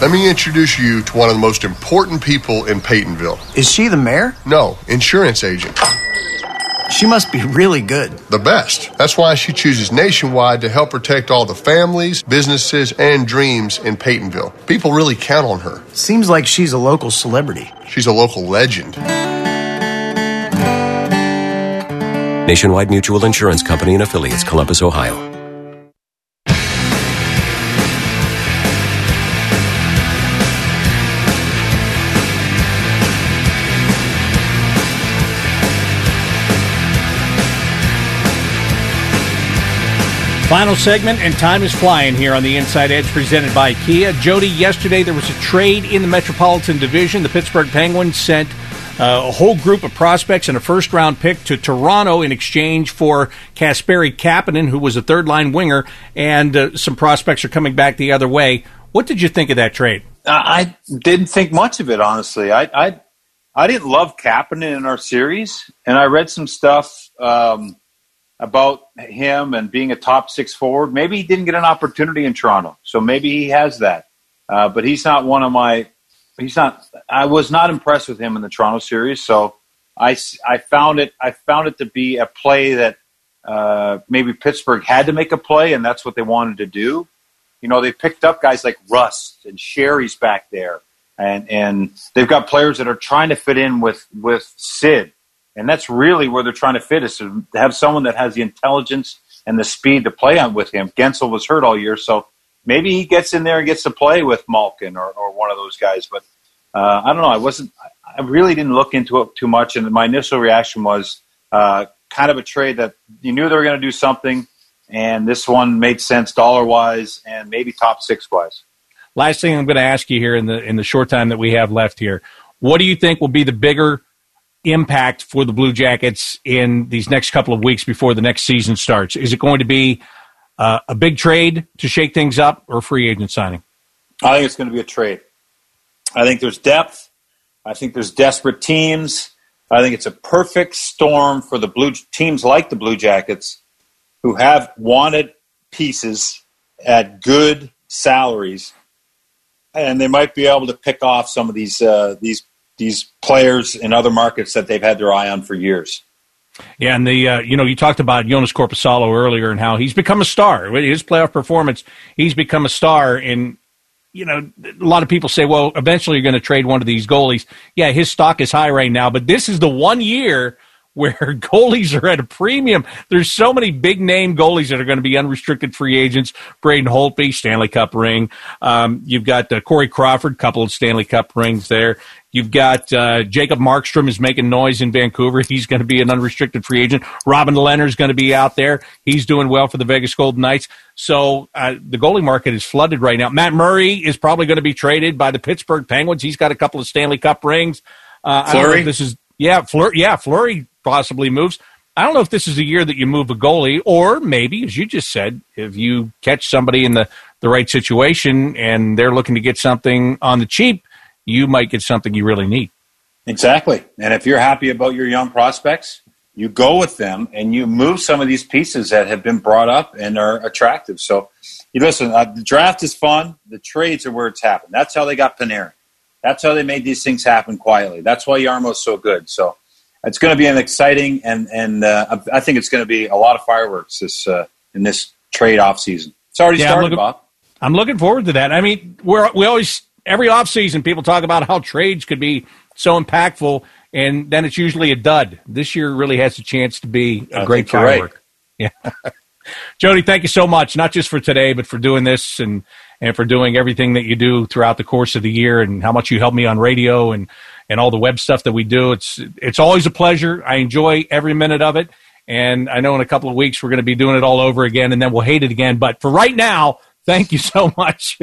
let me introduce you to one of the most important people in Peytonville. Is she the mayor? No, insurance agent. She must be really good. The best. That's why she chooses Nationwide to help protect all the families, businesses, and dreams in Peytonville. People really count on her. Seems like she's a local celebrity. She's a local legend. Nationwide Mutual Insurance Company and affiliates, Columbus, Ohio. Final segment, and time is flying here on the Inside Edge presented by Kia. Jody, yesterday there was a trade in the Metropolitan Division. The Pittsburgh Penguins sent uh, a whole group of prospects and a first round pick to Toronto in exchange for Kasperi Kapanen, who was a third line winger, and uh, some prospects are coming back the other way. What did you think of that trade? I didn't think much of it, honestly. I I, I didn't love Kapanen in our series, and I read some stuff. Um, about him and being a top six forward. Maybe he didn't get an opportunity in Toronto, so maybe he has that. Uh, but he's not one of my. He's not. I was not impressed with him in the Toronto series, so I, I found it. I found it to be a play that uh, maybe Pittsburgh had to make a play, and that's what they wanted to do. You know, they picked up guys like Rust and Sherry's back there, and and they've got players that are trying to fit in with with Sid and that's really where they're trying to fit is to have someone that has the intelligence and the speed to play on with him. Guentzel was hurt all year, so maybe he gets in there and gets to play with Malkin or, or one of those guys. But uh, I don't know. I wasn't. I really didn't look into it too much, and my initial reaction was uh, kind of a trade that you knew they were going to do something, and this one made sense dollar wise and maybe top six wise. Last thing I'm going to ask you here in the in the short time that we have left here, what do you think will be the bigger impact for the Blue Jackets in these next couple of weeks before the next season starts? Is it going to be uh, a big trade to shake things up or free agent signing? I think it's going to be a trade. I think there's depth. I think there's desperate teams. I think it's a perfect storm for the blue teams like the Blue Jackets who have wanted pieces at good salaries, and they might be able to pick off some of these uh, these these players in other markets that they've had their eye on for years. Yeah, and the uh, you know you talked about Jonas Korpisalo earlier and how he's become a star. His playoff performance, he's become a star. And you know a lot of people say, well, eventually you're going to trade one of these goalies. Yeah, his stock is high right now, but this is the one year where *laughs* goalies are at a premium. There's so many big name goalies that are going to be unrestricted free agents. Braden Holtby, Stanley Cup ring. Um, you've got uh, Corey Crawford, couple of Stanley Cup rings there. You've got uh, Jacob Markstrom is making noise in Vancouver. *laughs* He's going to be an unrestricted free agent. Robin Lehner's going to be out there. He's doing well for the Vegas Golden Knights. So uh, the goalie market is flooded right now. Matt Murray is probably going to be traded by the Pittsburgh Penguins. He's got a couple of Stanley Cup rings. Uh, Fleury? this is yeah, Fleury, yeah, Fleury possibly moves. I don't know if this is a year that you move a goalie, or maybe, as you just said, if you catch somebody in the, the right situation and they're looking to get something on the cheap, you might get something you really need. Exactly. And if you're happy about your young prospects, you go with them and you move some of these pieces that have been brought up and are attractive. So, you listen, uh, the draft is fun. The trades are where it's happened. That's how they got Panarin. That's how they made these things happen quietly. That's why Jarmo's so good. So, it's going to be an exciting and and uh, I think it's going to be a lot of fireworks this uh, in this trade off season. It's already Yeah, I'm looking- Bob. I'm looking forward to that. I mean, we're we always every offseason people talk about how trades could be so impactful, and then it's usually a dud. This year really has a chance to be a I great you're right. firework. *laughs* Yeah. Jody, thank you so much, not just for today, but for doing this and and for doing everything that you do throughout the course of the year, and how much you help me on radio and and all the web stuff that we do. It's it's always a pleasure. I enjoy every minute of it, and I know in a couple of weeks we're going to be doing it all over again, and then we'll hate it again. But for right now, thank you so *laughs* much,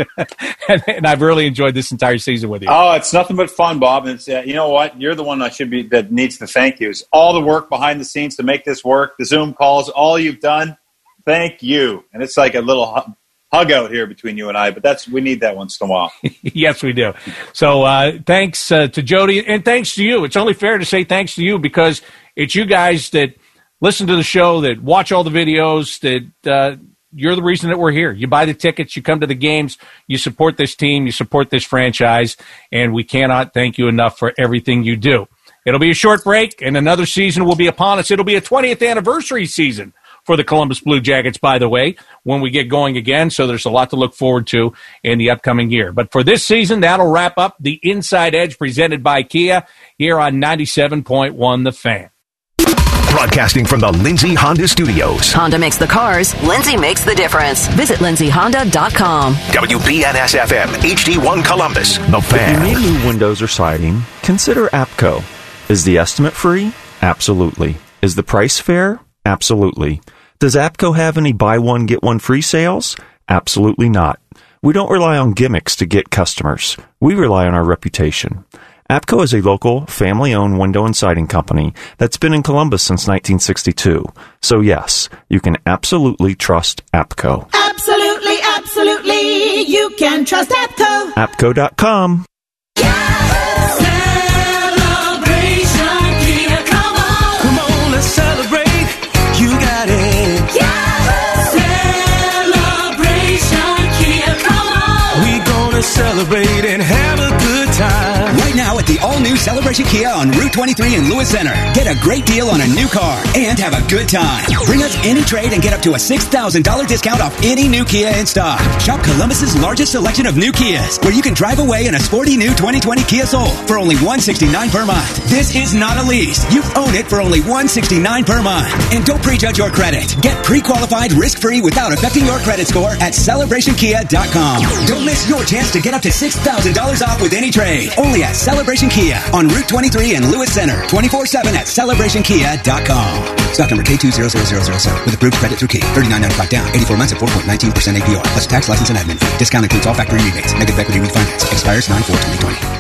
and, and I've really enjoyed this entire season with you. Oh, it's nothing but fun, Bob. And uh, you know what? You're the one I should be that needs to thank you. Is all the work behind the scenes to make this work, the Zoom calls, all you've done. Thank you. And it's like a little hug out here between you and I, but that's we need that once in a while. *laughs* yes, we do. So uh, thanks uh, to Jody, and thanks to you. It's only fair to say thanks to you because it's you guys that listen to the show, that watch all the videos, that uh, you're the reason that we're here. You buy the tickets, you come to the games, you support this team, you support this franchise, and we cannot thank you enough for everything you do. It'll be a short break, and another season will be upon us. It'll be a 20th anniversary season for the Columbus Blue Jackets, by the way, when we get going again. So there's a lot to look forward to in the upcoming year. But for this season, that'll wrap up the Inside Edge presented by Kia here on 97.1 The Fan. Broadcasting from the Lindsay Honda Studios. Honda makes the cars, Lindsay makes the difference. Visit lindsayhonda.com. WBNS FM, HD1 Columbus. The If you Fan. need new windows or siding, consider APCO. Is the estimate free? Absolutely. Is the price fair? Absolutely. Does APCO have any buy one, get one free sales? Absolutely not. We don't rely on gimmicks to get customers. We rely on our reputation. APCO is a local, family owned window and siding company that's been in Columbus since 1962. So, yes, you can absolutely trust APCO. Absolutely, absolutely. You can trust APCO. APCO.com. celebrate and have a good time. Right now at the all-new Celebration Kia on Route 23 in Lewis Center. Get a great deal on a new car and have a good time. Bring us any trade and get up to a $6,000 discount off any new Kia in stock. Shop Columbus's largest selection of new Kias, where you can drive away in a sporty new 2020 Kia Soul for only 169 per month. This is not a lease. You own it for only 169 per month. And don't prejudge your credit. Get pre-qualified risk-free without affecting your credit score at celebrationkia.com. Don't miss your chance to get up to $6,000 off with any trade. Only at Celebration Kia on Route 23 in Lewis Center. 24-7 at celebrationkia.com. Stock number K20007 with approved credit through Key. 39.95 down. 84 months at 4.19% APR. Plus tax, license, and admin fee. Discount includes all factory rebates. Negative equity refinance. Expires 9-4-2020.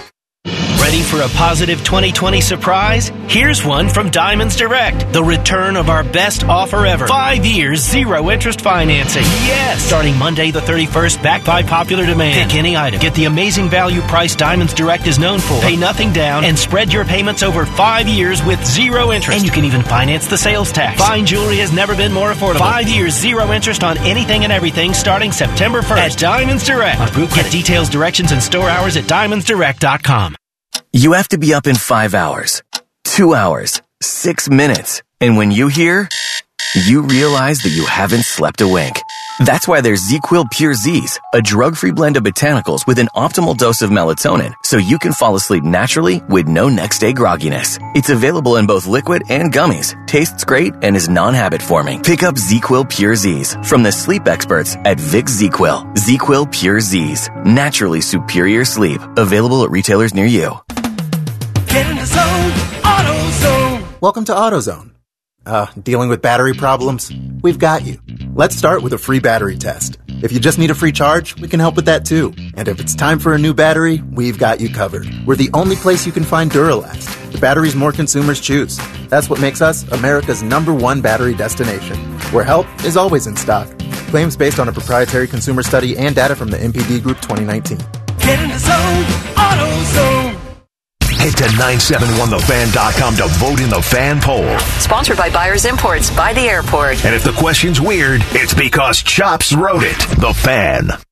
Ready for a positive 2020 surprise? Here's one from Diamonds Direct. The return of our best offer ever. Five years, zero interest financing. Yes! Starting Monday the 31st, back by popular demand. Pick any item. Get the amazing value price Diamonds Direct is known for. Pay nothing down and spread your payments over five years with zero interest. And you can even finance the sales tax. Fine jewelry has never been more affordable. Five years, zero interest on anything and everything starting September 1st at Diamonds Direct. Approved Get details, directions, and store hours at diamondsdirect.com. You have to be up in five hours, two hours, six minutes. And when you hear, you realize that you haven't slept a wink. That's why there's ZzzQuil Pure Z's, a drug-free blend of botanicals with an optimal dose of melatonin, so you can fall asleep naturally with no next day grogginess. It's available in both liquid and gummies, tastes great, and is non-habit forming. Pick up ZzzQuil Pure Z's from the sleep experts at Vicks ZzzQuil. ZzzQuil Pure Z's, naturally superior sleep. Available at retailers near you. Get in the zone, AutoZone. Welcome to AutoZone. Uh, dealing with battery problems? We've got you. Let's start with a free battery test. If you just need a free charge, we can help with that too. And if it's time for a new battery, we've got you covered. We're the only place you can find Duralast, the batteries more consumers choose. That's what makes us America's number one battery destination, where help is always in stock. Claims based on a proprietary consumer study and data from the NPD Group 2019. Get in the zone, AutoZone. Head to 971thefan.com to vote in the fan poll. Sponsored by Byers Imports by the airport. And if the question's weird, it's because Chops wrote it. The Fan.